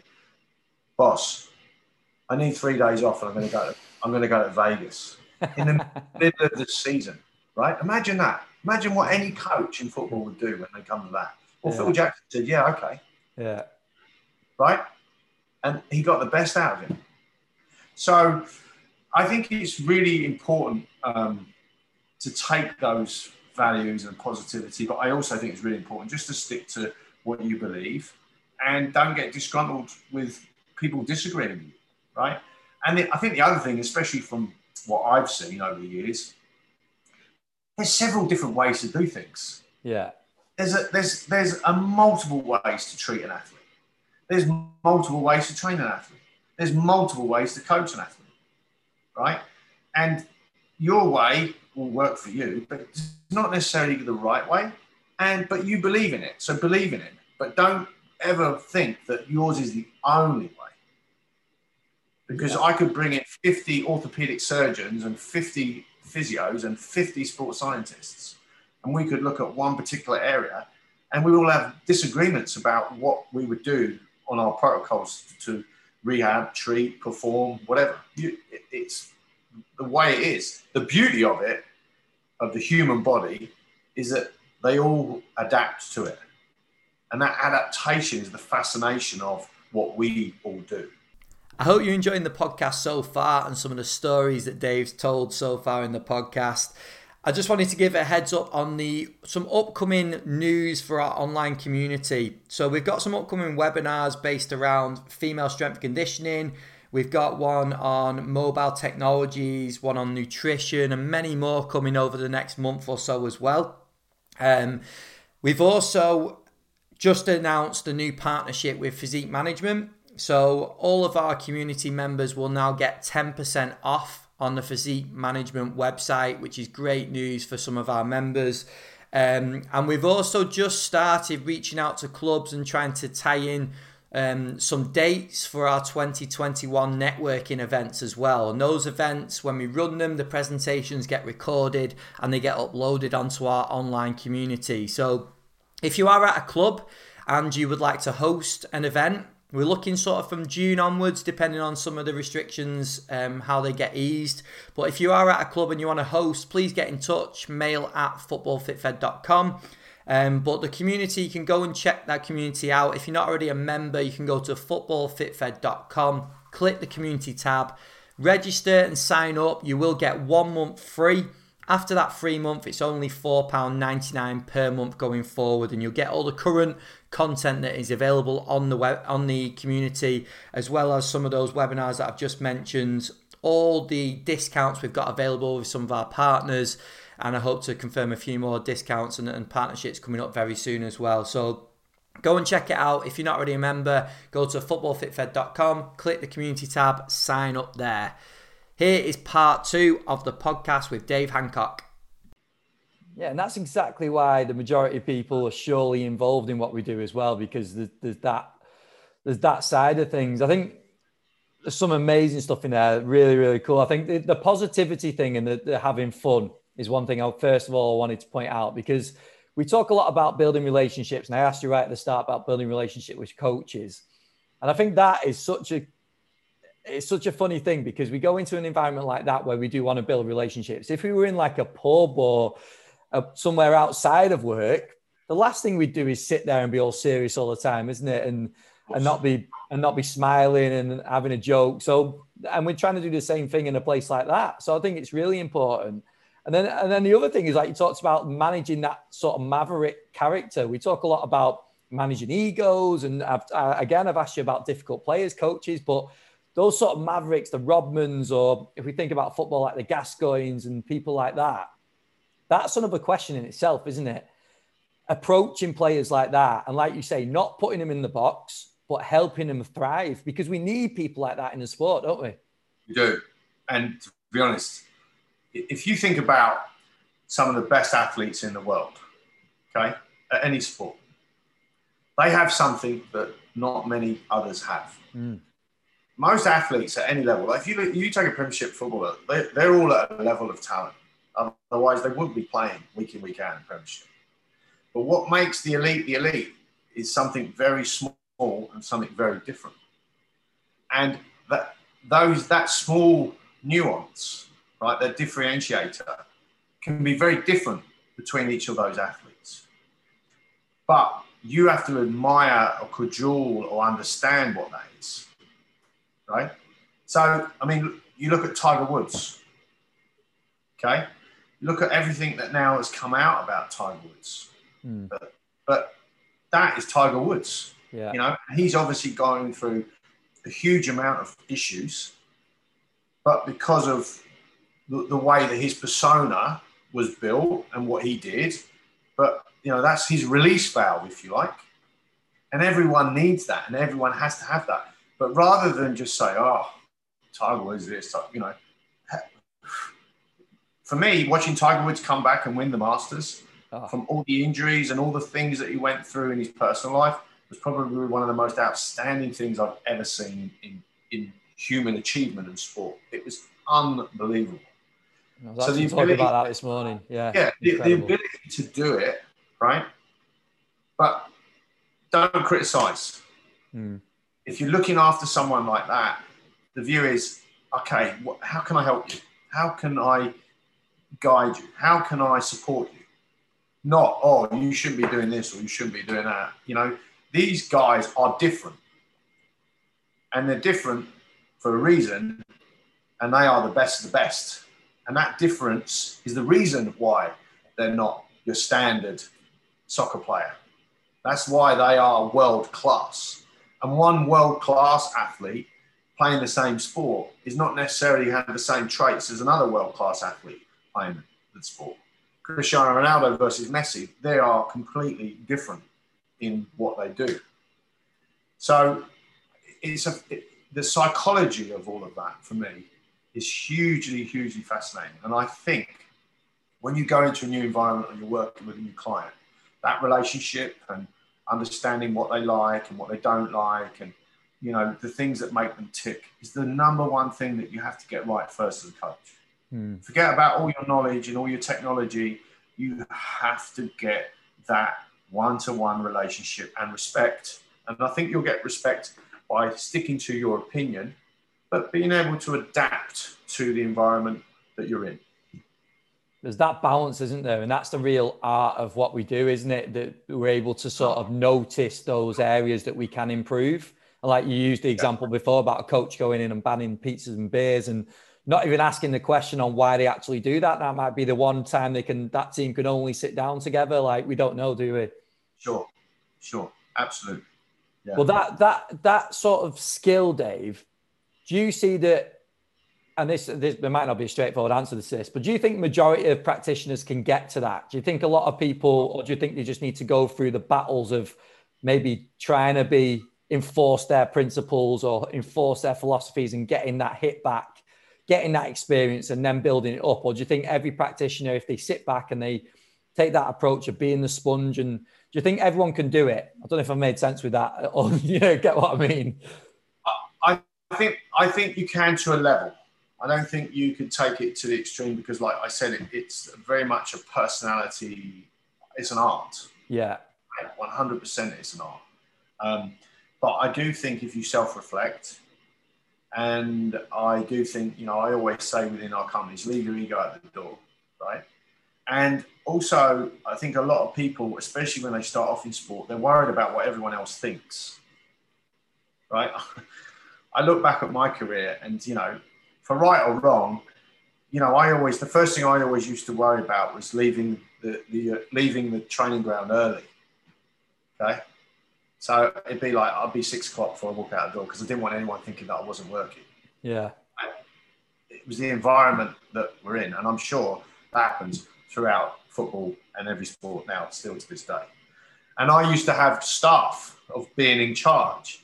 "Boss, I need three days off, and I'm going to go. To, I'm going to go to Vegas in the middle of the season." Right? Imagine that. Imagine what any coach in football would do when they come to that. Well, yeah. Phil Jackson said, "Yeah, okay." Yeah. Right, and he got the best out of him. So, I think it's really important um, to take those values and positivity, but I also think it's really important just to stick to what you believe and don't get disgruntled with people disagreeing with you, right? And the, I think the other thing, especially from what I've seen over the years, there's several different ways to do things. Yeah. There's a there's there's a multiple ways to treat an athlete. There's multiple ways to train an athlete. There's multiple ways to coach an athlete. Right? And your way will work for you, but it's not necessarily the right way. And but you believe in it. So believe in it. But don't ever think that yours is the only way. Because yeah. I could bring in 50 orthopedic surgeons and 50 physios and 50 sports scientists. And we could look at one particular area and we all have disagreements about what we would do on our protocols to rehab, treat, perform, whatever. You, it's the way it is. The beauty of it, of the human body, is that they all adapt to it. And that adaptation is the fascination of what we all do. I hope you're enjoying the podcast so far and some of the stories that Dave's told so far in the podcast. I just wanted to give a heads up on the some upcoming news for our online community. So we've got some upcoming webinars based around female strength conditioning. We've got one on mobile technologies, one on nutrition, and many more coming over the next month or so as well. Um, we've also just announced a new partnership with Physique Management. So all of our community members will now get 10% off on the physique management website, which is great news for some of our members. Um, and we've also just started reaching out to clubs and trying to tie in um, some dates for our 2021 networking events as well. And those events, when we run them, the presentations get recorded and they get uploaded onto our online community. So if you are at a club and you would like to host an event, we're looking sort of from June onwards, depending on some of the restrictions, um, how they get eased. But if you are at a club and you want to host, please get in touch, mail at footballfitfed.com. Um, but the community, you can go and check that community out. If you're not already a member, you can go to footballfitfed.com, click the community tab, register and sign up. You will get one month free. After that free month, it's only £4.99 per month going forward, and you'll get all the current content that is available on the web on the community, as well as some of those webinars that I've just mentioned. All the discounts we've got available with some of our partners, and I hope to confirm a few more discounts and, and partnerships coming up very soon as well. So Go and check it out. If you're not already a member, go to footballfitfed.com, click the community tab, sign up there. Here is part two of the podcast with Dave Hancock. Yeah, and that's exactly why the majority of people are surely involved in what we do as well, because there's, there's that there's that side of things. I think there's some amazing stuff in there, really, really cool. I think the, the positivity thing and the, the, having fun is one thing I first of all wanted to point out because we talk a lot about building relationships, and I asked you right at the start about building relationship with coaches, and I think that is such a it's such a funny thing because we go into an environment like that where we do want to build relationships. If we were in like a pub or uh, somewhere outside of work, the last thing we'd do is sit there and be all serious all the time, isn't it? And and not be and not be smiling and having a joke. So and we're trying to do the same thing in a place like that. So I think it's really important. And then and then the other thing is like you talked about managing that sort of maverick character. We talk a lot about managing egos, and I've, uh, again I've asked you about difficult players, coaches, but those sort of mavericks, the Rodmans, or if we think about football like the Gascoignes and people like that, that's another question in itself, isn't it? Approaching players like that, and like you say, not putting them in the box, but helping them thrive because we need people like that in the sport, don't we? We do. And to be honest, if you think about some of the best athletes in the world, okay, at any sport, they have something that not many others have. Mm. Most athletes at any level, like if you, you take a Premiership footballer, they, they're all at a level of talent. Otherwise, they wouldn't be playing week in, week out in Premiership. But what makes the elite the elite is something very small and something very different. And that those that small nuance, right, that differentiator, can be very different between each of those athletes. But you have to admire or cajole or understand what that is, right? So, I mean, you look at Tiger Woods, okay? look at everything that now has come out about Tiger Woods. Mm. But, but that is Tiger Woods. Yeah. You know, he's obviously going through a huge amount of issues, but because of the, the way that his persona was built and what he did, but you know, that's his release valve, if you like. And everyone needs that, and everyone has to have that. But rather than just say, "Oh, Tiger Woods is this," you know, for me, watching Tiger Woods come back and win the Masters oh. from all the injuries and all the things that he went through in his personal life was probably one of the most outstanding things I've ever seen in, in human achievement and sport. It was unbelievable. so the ability, about that this morning, yeah, yeah, the, the, ability to do it, right? But don't criticize. Hmm. If you're looking after someone like that, the view is, okay, how can I help you? How can I guide you? How can I support you? Not, oh, you shouldn't be doing this or you shouldn't be doing that. You know, these guys are different. And they're different for a reason. And they are the best of the best. And that difference is the reason why they're not your standard soccer player. That's why they are world class. And one world class athlete playing the same sport is not necessarily have the same traits as another world class athlete playing the sport. Cristiano Ronaldo versus Messi, they are completely different in what they do. So it's a, it, the psychology of all of that for me is hugely, hugely fascinating. And I think when you go into a new environment and you're working with a new client, that relationship and understanding what they like and what they don't like and you know the things that make them tick is the number one thing that you have to get right first as a coach. Mm. forget about all your knowledge and all your technology. You have to get that one-to-one relationship and respect. And i think you'll get respect by sticking to your opinion but being able to adapt to the environment that you're in there's that balance, isn't there? And that's the real art of what we do, isn't it? That we're able to sort of notice those areas that we can improve. And like you used the example before about a coach going in and banning pizzas and beers and not even asking the question on why they actually do that. That might be the one time they can that team can only sit down together. Like we don't know, do we? Sure, sure, absolutely. Yeah. Well, that that that sort of skill, Dave. Do you see that and this, this there might not be a straightforward answer to this, but do you think majority of practitioners can get to that? Do you think a lot of people, or do you think they just need to go through the battles of maybe trying to be enforce their principles or enforce their philosophies and getting that hit back, getting that experience, and then building it up? Or do you think every practitioner, if they sit back and they take that approach of being the sponge, and do you think everyone can do it? I don't know if I made sense with that, or you know, get what I mean. I think I think you can to a level. I don't think you could take it to the extreme because, like I said, it, it's very much a personality. It's an art. Yeah. 100% it's an art. Um, but I do think if you self reflect, and I do think, you know, I always say within our companies, leave your ego at the door, right? And also, I think a lot of people, especially when they start off in sport, they're worried about what everyone else thinks, right? I look back at my career and, you know, for right or wrong, you know, I always the first thing I always used to worry about was leaving the, the uh, leaving the training ground early. Okay, so it'd be like I'd be six o'clock before I walk out the door because I didn't want anyone thinking that I wasn't working. Yeah, it was the environment that we're in, and I'm sure that happens throughout football and every sport now, still to this day. And I used to have staff of being in charge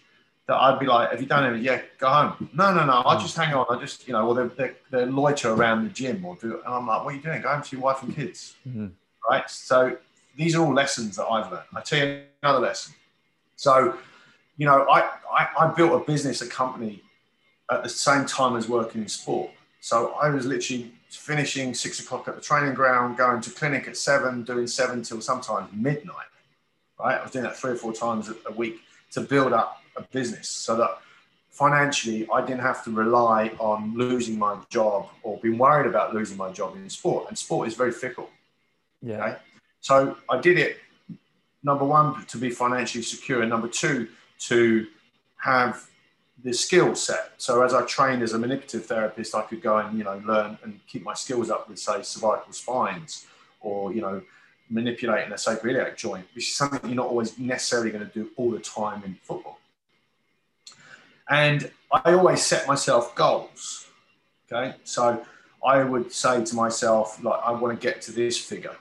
that I'd be like, have you done it? Yeah, go home. No, no, no. I hmm. just hang on. I just, you know, they're, they're, they're loiter around the gym or do, and I'm like, what are you doing? Go home to your wife and kids. Mm-hmm. Right. So these are all lessons that I've learned. I tell you another lesson. So, you know, I, I, I built a business, a company at the same time as working in sport. So I was literally finishing six o'clock at the training ground, going to clinic at seven, doing seven till sometimes midnight. Right. I was doing that three or four times a week to build up a business so that financially I didn't have to rely on losing my job or being worried about losing my job in sport. And sport is very fickle. Yeah. Okay? So I did it number one to be financially secure, and number two to have the skill set. So as I trained as a manipulative therapist, I could go and you know learn and keep my skills up with say cervical spines or you know manipulating a sacroiliac joint, which is something you're not always necessarily going to do all the time in football. And I always set myself goals. Okay. So I would say to myself, like, I want to get to this figure,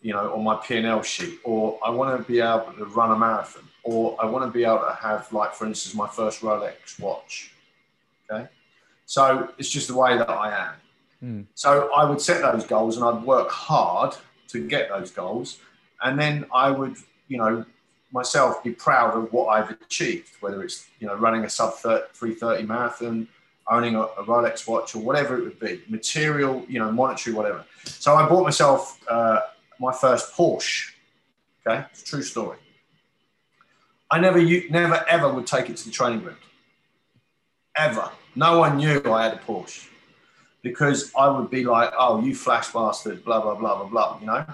you know, on my P&L sheet, or I want to be able to run a marathon, or I want to be able to have, like, for instance, my first Rolex watch. Okay. So it's just the way that I am. Mm. So I would set those goals and I'd work hard to get those goals. And then I would, you know, myself be proud of what I've achieved, whether it's you know running a sub 330 marathon, owning a, a, Rolex watch, or whatever it would be, material, you know, monetary, whatever. So I bought myself uh, my first Porsche. Okay, it's a true story. I never, never, ever would take it to the training ground. Ever. No one knew I had a Porsche because I would be like, "Oh, you flash bastard," blah blah blah blah blah. You know.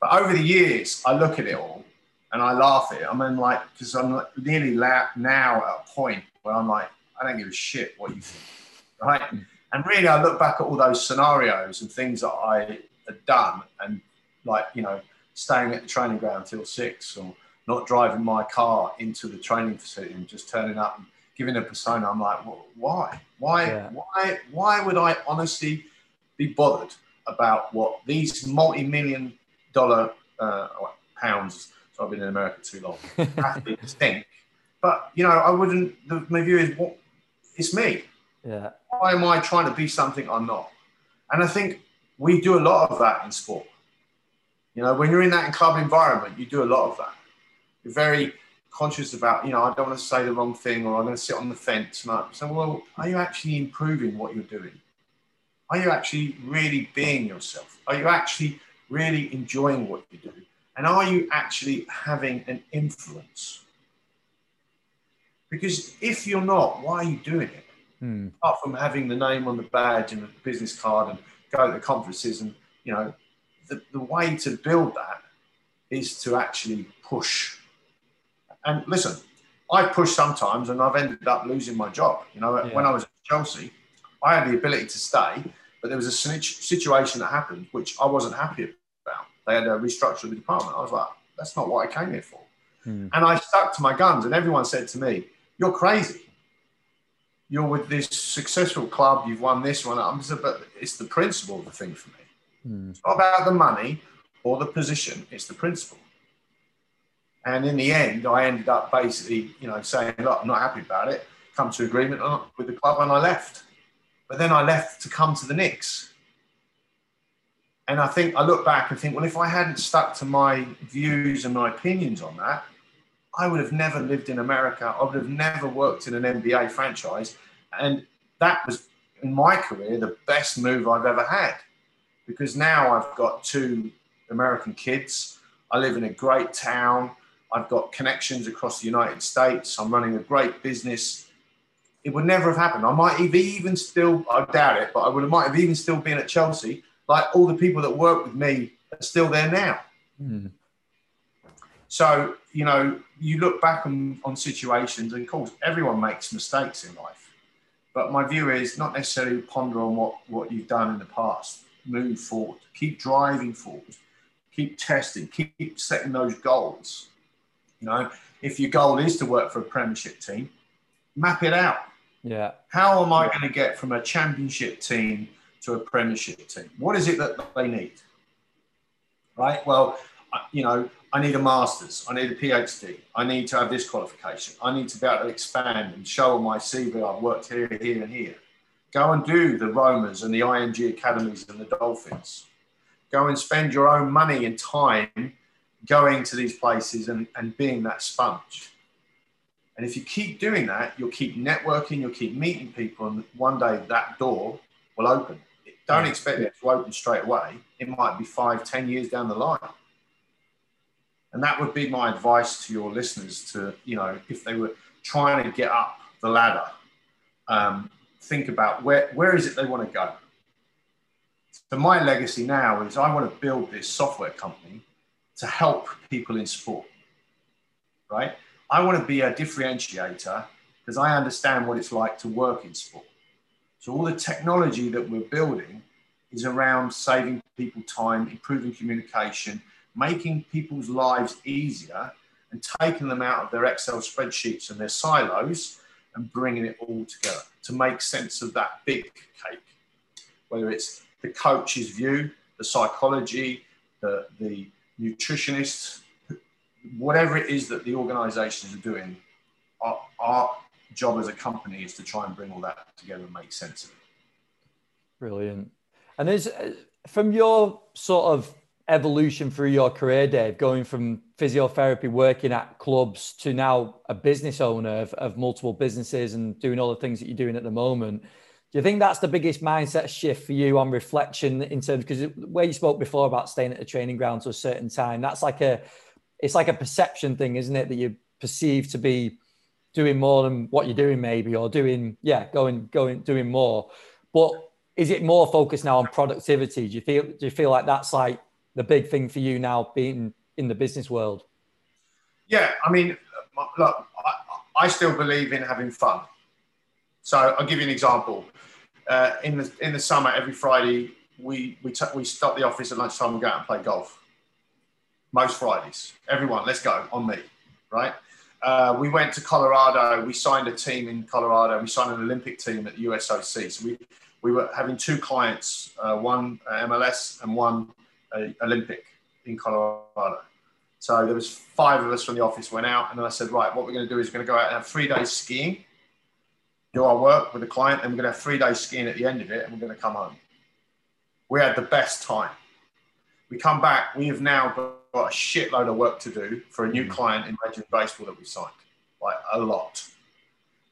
But over the years, I look at it all and I laugh at it. I mean, like, because I'm nearly la- now at a point where I'm like, I don't give a shit what you think, right? And really, I look back at all those scenarios and things that I had done, and like you know, staying at the training ground till six, or not driving my car into the training facility and just turning up and giving a persona. I'm like, well, why, why, yeah. why, why would I honestly be bothered about what these multi-million dollar uh, pounds? So I've been in America too long. athletes think, but you know, I wouldn't. The, my view is, what it's me. Yeah. Why am I trying to be something I'm not? And I think we do a lot of that in sport. You know, when you're in that club environment, you do a lot of that. You're very conscious about, you know, I don't want to say the wrong thing or I'm going to sit on the fence. And I say, well, are you actually improving what you're doing? Are you actually really being yourself? Are you actually really enjoying what you do? And are you actually having an influence? Because if you're not, why are you doing it? Hmm. Apart from having the name on the badge and the business card and go to the conferences and, you know, the, the way to build that is to actually push. And listen, I push sometimes and I've ended up losing my job. You know, yeah. when I was at Chelsea, I had the ability to stay, but there was a situation that happened which I wasn't happy about. They had a restructure of the department. I was like, that's not what I came here for. Hmm. And I stuck to my guns, and everyone said to me, You're crazy. You're with this successful club, you've won this one. I'm just, but it's the principle of the thing for me. Hmm. It's not about the money or the position, it's the principle. And in the end, I ended up basically, you know, saying, look, I'm not happy about it, come to agreement with the club, and I left. But then I left to come to the Knicks. And I think I look back and think, well, if I hadn't stuck to my views and my opinions on that, I would have never lived in America. I would have never worked in an NBA franchise. And that was, in my career, the best move I've ever had because now I've got two American kids. I live in a great town. I've got connections across the United States. I'm running a great business. It would never have happened. I might have even still, I doubt it, but I would have, might have even still been at Chelsea. Like all the people that work with me are still there now. Mm. So, you know, you look back on, on situations, and of course, everyone makes mistakes in life. But my view is not necessarily ponder on what, what you've done in the past move forward, keep driving forward, keep testing, keep setting those goals. You know, if your goal is to work for a premiership team, map it out. Yeah. How am I going to get from a championship team to a premiership team? What is it that they need? Right? Well, you know, I need a master's, I need a PhD, I need to have this qualification, I need to be able to expand and show on my CV I've worked here, here, and here. Go and do the Romas and the IMG academies and the Dolphins. Go and spend your own money and time going to these places and, and being that sponge. And if you keep doing that, you'll keep networking, you'll keep meeting people, and one day that door will open. Don't expect it to open straight away. It might be five, ten years down the line. And that would be my advice to your listeners to, you know, if they were trying to get up the ladder, um, think about where, where is it they want to go. So my legacy now is I want to build this software company to help people in sport, right? I want to be a differentiator because I understand what it's like to work in sport. So all the technology that we're building is around saving people time, improving communication, making people's lives easier and taking them out of their Excel spreadsheets and their silos and bringing it all together to make sense of that big cake, whether it's the coach's view, the psychology, the, the nutritionists, whatever it is that the organizations are doing, our, our job as a company is to try and bring all that together and make sense of it. Brilliant. And is from your sort of evolution through your career, Dave, going from physiotherapy, working at clubs to now a business owner of, of multiple businesses and doing all the things that you're doing at the moment. Do you think that's the biggest mindset shift for you on reflection in terms because where you spoke before about staying at the training ground to a certain time, that's like a it's like a perception thing, isn't it? That you perceive to be doing more than what you're doing, maybe, or doing, yeah, going, going, doing more. But is it more focused now on productivity? Do you feel do you feel like that's like the big thing for you now being in the business world? Yeah, I mean, look, I, I still believe in having fun. So I'll give you an example. Uh, in the in the summer every Friday we we t- we stop the office at lunchtime and go out and play golf. Most Fridays, everyone, let's go on me, right? Uh, we went to Colorado. We signed a team in Colorado. We signed an Olympic team at the USOC. So we we were having two clients, uh, one MLS and one Olympic in Colorado. So there was five of us from the office went out, and then I said, right, what we're going to do is we're going to go out and have three days skiing, do our work with the client, and we're going to have three days skiing at the end of it, and we're going to come home. We had the best time. We come back, we have now got a shitload of work to do for a new mm. client in Major Baseball that we signed, like a lot.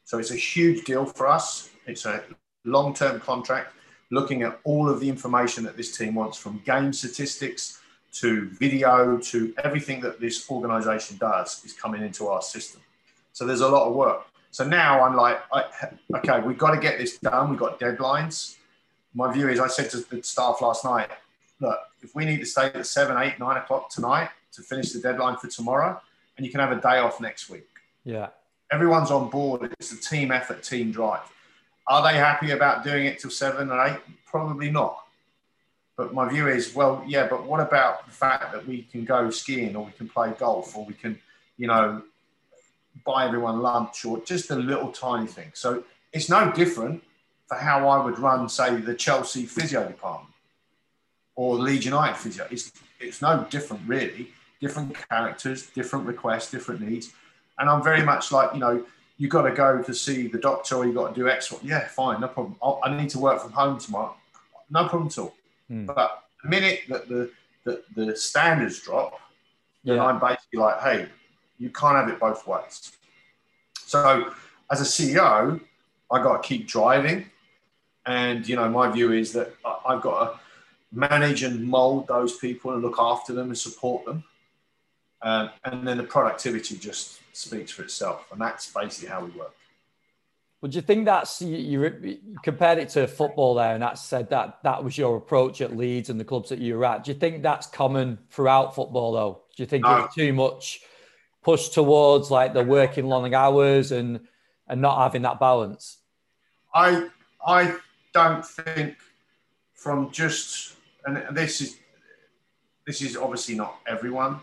So it's a huge deal for us. It's a long-term contract, looking at all of the information that this team wants from game statistics to video to everything that this organization does is coming into our system. So there's a lot of work. So now I'm like, I, okay, we've got to get this done. We've got deadlines. My view is, I said to the staff last night, look, if we need to stay at seven, eight, nine o'clock tonight to finish the deadline for tomorrow, and you can have a day off next week. Yeah. Everyone's on board. It's a team effort, team drive. Are they happy about doing it till seven or eight? Probably not. But my view is, well, yeah, but what about the fact that we can go skiing or we can play golf or we can, you know, buy everyone lunch or just a little tiny thing. So it's no different for how I would run, say, the Chelsea physio department or Leeds United physio. It's, it's no different, really. Different characters, different requests, different needs. And I'm very much like, you know, you got to go to see the doctor or you got to do X. Yeah, fine, no problem. I'll, i need to work from home tomorrow. No problem at all. Mm. But the minute that the, the, the standards drop, yeah. then I'm basically like, hey, you can't have it both ways. So as a CEO, I got to keep driving. And, you know, my view is that I've got to manage and mold those people and look after them and support them. Um, and then the productivity just speaks for itself. And that's basically how we work. Well, do you think that's you, you, compared it to football there, and that said that that was your approach at Leeds and the clubs that you were at? Do you think that's common throughout football, though? Do you think no. it's too much push towards like the working long hours and and not having that balance? I I don't think from just and this is this is obviously not everyone,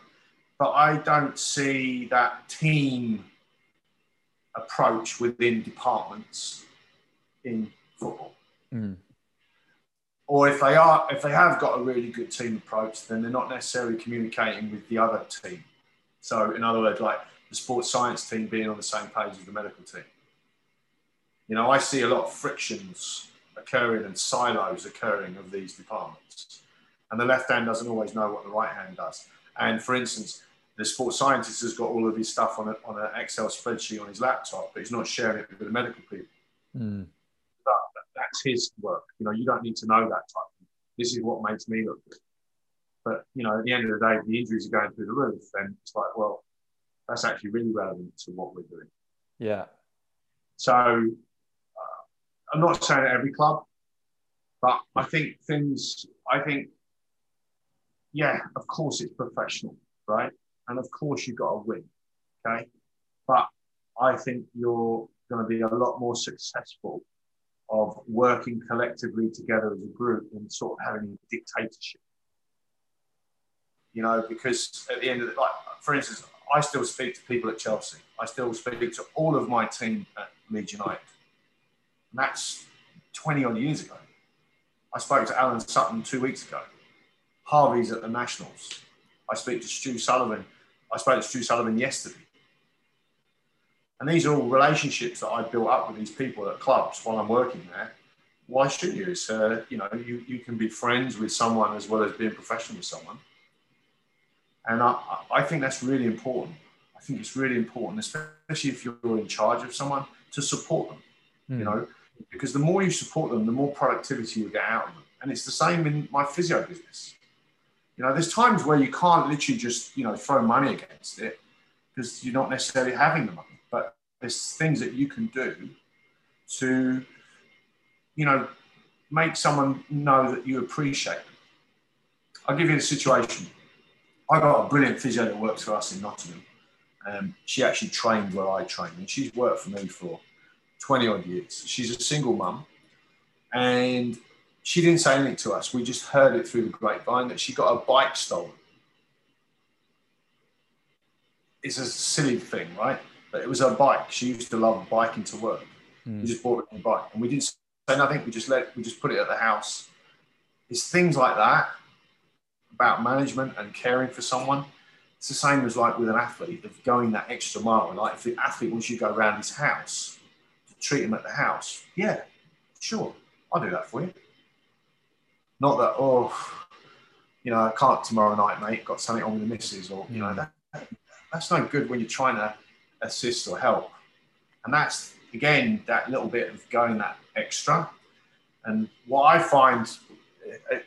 but I don't see that team approach within departments in football. Mm. Or if they are, if they have got a really good team approach, then they're not necessarily communicating with the other team. So, in other words, like the sports science team being on the same page as the medical team. You know, I see a lot of frictions occurring and silos occurring of these departments. And the left hand doesn't always know what the right hand does. And for instance, the sports scientist has got all of his stuff on, a, on an Excel spreadsheet on his laptop, but he's not sharing it with the medical people. Mm. But that's his work. You know, you don't need to know that type. Of thing. This is what makes me look good. But you know, at the end of the day, the injuries are going through the roof, and it's like, well, that's actually really relevant to what we're doing. Yeah. So uh, I'm not saying at every club, but I think things. I think, yeah, of course it's professional, right? And of course, you've got to win. Okay. But I think you're going to be a lot more successful of working collectively together as a group and sort of having a dictatorship. You know, because at the end of the like, for instance, I still speak to people at Chelsea. I still speak to all of my team at Leeds United. And that's 20 odd years ago. I spoke to Alan Sutton two weeks ago. Harvey's at the Nationals. I speak to Stu Sullivan I spoke to Stu Sullivan yesterday. And these are all relationships that I've built up with these people at clubs while I'm working there. Why shouldn't you? It's, uh, you know, you, you can be friends with someone as well as being professional with someone. And I, I think that's really important. I think it's really important, especially if you're in charge of someone, to support them. Mm. You hmm. know, because the more you support them, the more productivity you get out of them. And it's the same in my physio business. You know, there's times where you can't literally just, you know, throw money against it because you're not necessarily having the money. But there's things that you can do to, you know, make someone know that you appreciate them. I'll give you the situation. I got a brilliant physio that works for us in Nottingham. Um, she actually trained where I trained, and she's worked for me for 20 odd years. She's a single mum, and she didn't say anything to us. We just heard it through the grapevine that she got a bike stolen. It's a silly thing, right? But it was her bike. She used to love biking to work. Mm. We just bought her a bike, and we didn't say nothing. We just let we just put it at the house. It's things like that about management and caring for someone. It's the same as like with an athlete of going that extra mile. And like if the athlete wants you to go around his house to treat him at the house, yeah, sure, I'll do that for you. Not that, oh, you know, I can't tomorrow night, mate. Got something on with the missus, or you know, hmm. that that's no good when you're trying to assist or help. And that's again that little bit of going that extra. And what I find,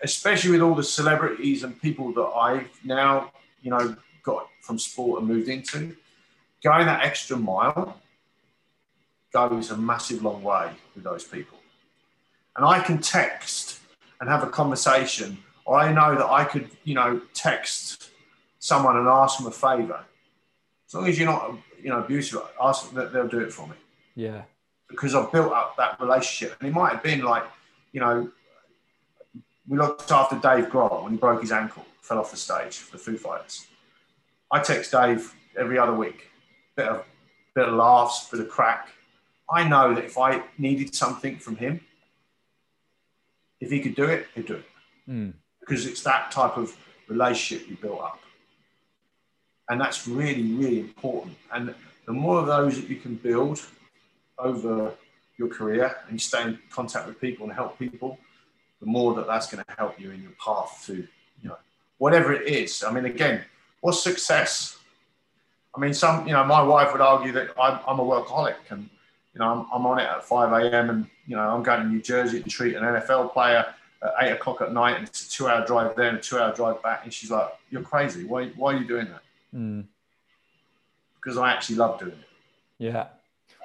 especially with all the celebrities and people that I've now, you know, got from sport and moved into, going that extra mile goes a massive long way with those people. And I can text and have a conversation, or I know that I could, you know, text someone and ask them a favor. As long as you're not, you know, abusive, ask them, they'll do it for me. Yeah. Because I've built up that relationship. And it might have been like, you know, we looked after Dave Grohl when he broke his ankle, fell off the stage for the Foo Fighters. I text Dave every other week, bit of, bit of laughs, bit of crack. I know that if I needed something from him, if he could do it, he'd do it. Mm. Because it's that type of relationship you built up. And that's really, really important. And the more of those that you can build over your career and you stay in contact with people and help people, the more that that's going to help you in your path to, you know, whatever it is. I mean, again, what's success? I mean, some, you know, my wife would argue that I'm, I'm a workaholic and, you know, I'm, I'm on it at 5 a.m. and, you know, I'm going to New Jersey to treat an NFL player at eight o'clock at night and it's a two hour drive there and a two hour drive back. And she's like, You're crazy. Why, why are you doing that? Mm. Because I actually love doing it. Yeah.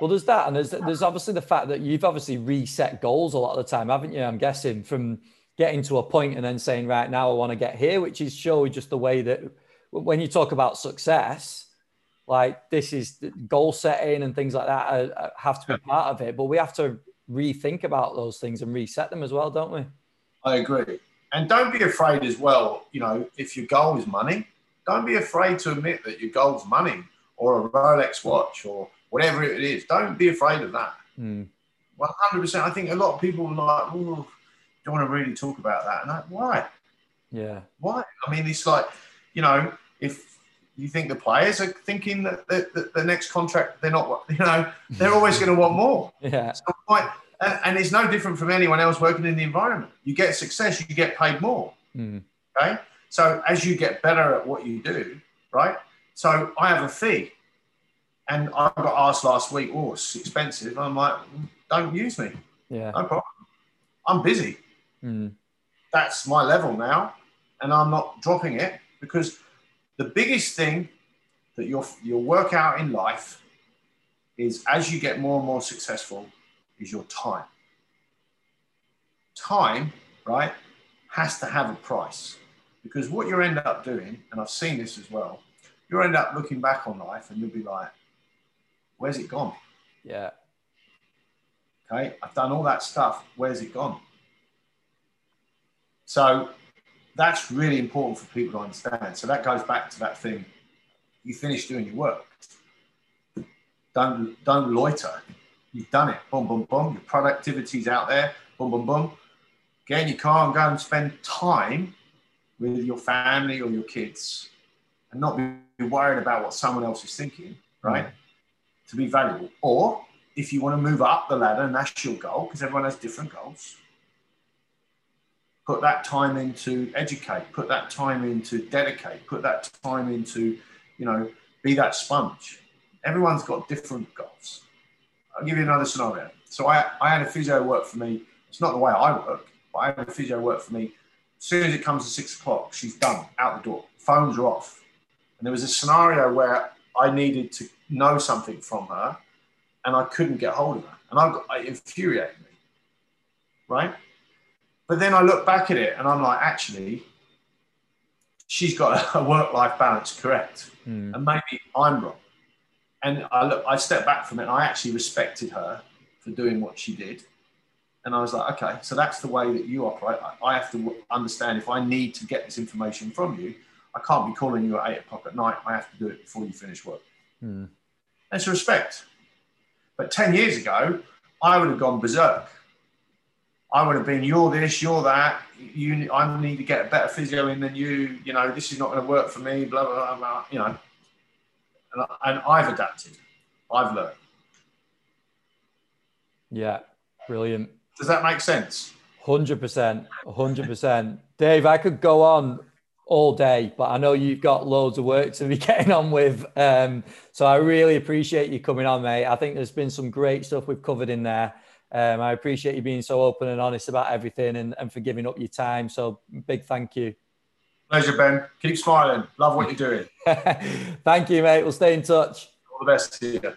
Well, there's that. And there's, there's obviously the fact that you've obviously reset goals a lot of the time, haven't you? I'm guessing from getting to a point and then saying, Right now, I want to get here, which is show just the way that when you talk about success, like this is goal setting and things like that are, have to be part of it. But we have to rethink about those things and reset them as well, don't we? I agree. And don't be afraid as well, you know, if your goal is money, don't be afraid to admit that your goal is money or a Rolex watch or whatever it is. Don't be afraid of that. Mm. 100%. I think a lot of people are like, oh, don't want to really talk about that. And I, why? Yeah. Why? I mean, it's like, you know, if you think the players are thinking that the, the, the next contract, they're not, you know, they're always going to want more. Yeah. So, like, and, and, it's no different from anyone else working in the environment. You get success, you get paid more. Mm. Okay. So as you get better at what you do, right? So I have a fee. And I got asked last week, oh, it's expensive. I'm like, don't use me. Yeah. No problem. I'm busy. Mm. That's my level now. And I'm not dropping it because the biggest thing that you'll, you'll work out in life is as you get more and more successful, is your time. Time, right, has to have a price because what you end up doing, and I've seen this as well, you end up looking back on life and you'll be like, where's it gone? Yeah. Okay, I've done all that stuff. Where's it gone? So that's really important for people to understand. So that goes back to that thing. You finish doing your work. Don't don't loiter. You've done it. Boom, boom, boom. Your productivity's out there. Boom, boom, boom. Get in your car and go and spend time with your family or your kids, and not be worried about what someone else is thinking. Right? Mm. To be valuable. Or if you want to move up the ladder, and that's your goal, because everyone has different goals put that time into educate, put that time into dedicate, put that time into, you know, be that sponge. Everyone's got different goals. I'll give you another scenario. So I, I had a physio work for me. It's not the way I work, but I had a physio work for me. As soon as it comes to six o'clock, she's done, out the door. Phones are off. And there was a scenario where I needed to know something from her and I couldn't get hold of her. And I got, it infuriated me. Right? But then I look back at it and I'm like, actually, she's got a work life balance correct. Mm. And maybe I'm wrong. And I look, I stepped back from it and I actually respected her for doing what she did. And I was like, okay, so that's the way that you operate. I have to understand if I need to get this information from you, I can't be calling you at eight o'clock at night. I have to do it before you finish work. Hmm. That's respect. But 10 years ago, I would have gone berserk. I would have been, you're this, you're that. You, I need to get a better physio in than you. You know, this is not going to work for me. Blah blah blah. blah you know, and, and I've adapted. I've learned. Yeah, brilliant. Does that make sense? Hundred percent, hundred percent. Dave, I could go on all day, but I know you've got loads of work to be getting on with. Um, so I really appreciate you coming on, mate. I think there's been some great stuff we've covered in there. Um, I appreciate you being so open and honest about everything and, and for giving up your time. So big thank you. Pleasure, Ben. Keep smiling. Love what you're doing. thank you, mate. We'll stay in touch. All the best to you.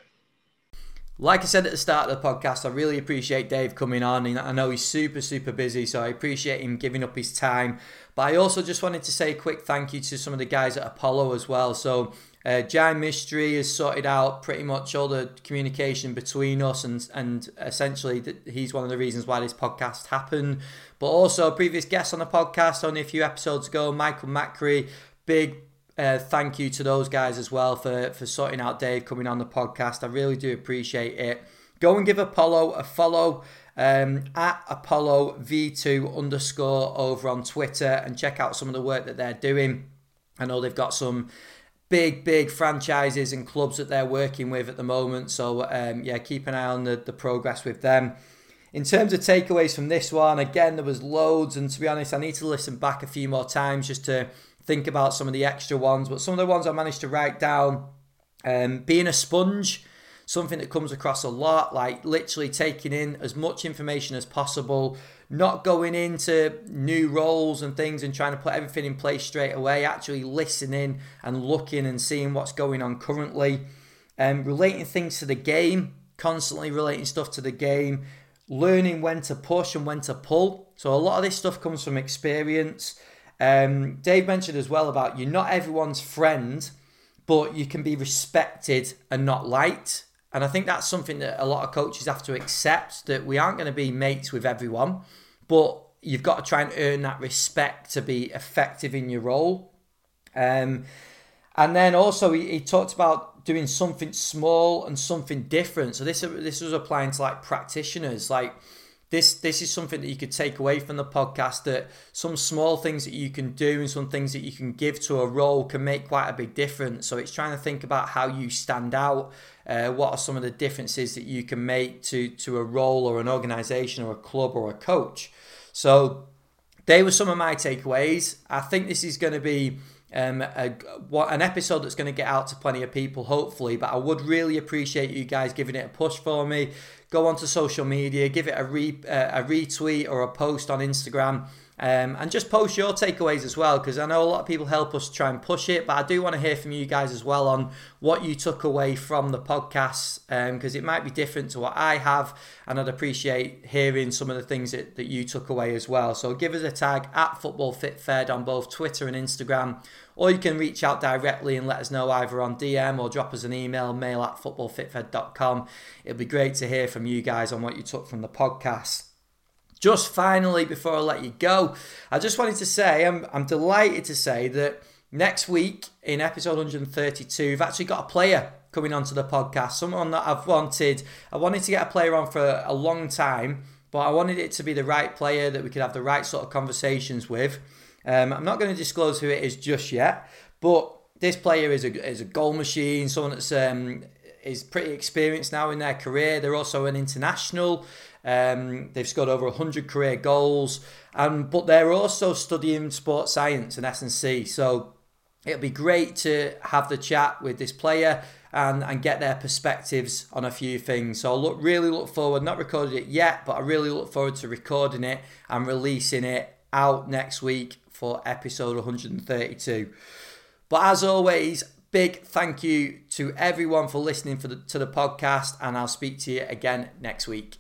Like I said at the start of the podcast, I really appreciate Dave coming on. I know he's super, super busy, so I appreciate him giving up his time. But I also just wanted to say a quick thank you to some of the guys at Apollo as well. So, uh, Jai Mystery has sorted out pretty much all the communication between us, and and essentially he's one of the reasons why this podcast happened. But also, previous guest on the podcast only a few episodes ago, Michael Macri, big uh, thank you to those guys as well for, for sorting out Dave coming on the podcast. I really do appreciate it. Go and give Apollo a follow um, at Apollo V2 underscore over on Twitter and check out some of the work that they're doing. I know they've got some big, big franchises and clubs that they're working with at the moment. So, um, yeah, keep an eye on the, the progress with them. In terms of takeaways from this one, again, there was loads. And to be honest, I need to listen back a few more times just to think about some of the extra ones, but some of the ones I managed to write down. Um, being a sponge, something that comes across a lot, like literally taking in as much information as possible, not going into new roles and things and trying to put everything in place straight away, actually listening and looking and seeing what's going on currently, um, relating things to the game, constantly relating stuff to the game, learning when to push and when to pull. So a lot of this stuff comes from experience. Um, Dave mentioned as well about you're not everyone's friend, but you can be respected and not liked. And I think that's something that a lot of coaches have to accept that we aren't going to be mates with everyone, but you've got to try and earn that respect to be effective in your role. Um, and then also he, he talked about doing something small and something different. So this this was applying to like practitioners, like this this is something that you could take away from the podcast that some small things that you can do and some things that you can give to a role can make quite a big difference so it's trying to think about how you stand out uh, what are some of the differences that you can make to to a role or an organization or a club or a coach so they were some of my takeaways i think this is going to be um, a, what an episode that's going to get out to plenty of people, hopefully. But I would really appreciate you guys giving it a push for me. Go onto social media, give it a re, uh, a retweet or a post on Instagram. Um, and just post your takeaways as well because I know a lot of people help us try and push it, but I do want to hear from you guys as well on what you took away from the podcast because um, it might be different to what I have, and I'd appreciate hearing some of the things that, that you took away as well. So give us a tag at Football Fit Fed on both Twitter and Instagram, or you can reach out directly and let us know either on DM or drop us an email, mail at footballfitfed.com. It'd be great to hear from you guys on what you took from the podcast. Just finally, before I let you go, I just wanted to say I'm, I'm delighted to say that next week in episode 132, we've actually got a player coming onto the podcast. Someone that I've wanted, I wanted to get a player on for a long time, but I wanted it to be the right player that we could have the right sort of conversations with. Um, I'm not going to disclose who it is just yet, but this player is a, is a goal machine, someone that's um, is pretty experienced now in their career. They're also an international. Um, they've scored over 100 career goals, um, but they're also studying sports science and S&C. So it'll be great to have the chat with this player and, and get their perspectives on a few things. So I look really look forward, not recorded it yet, but I really look forward to recording it and releasing it out next week for episode 132. But as always, big thank you to everyone for listening for the, to the podcast, and I'll speak to you again next week.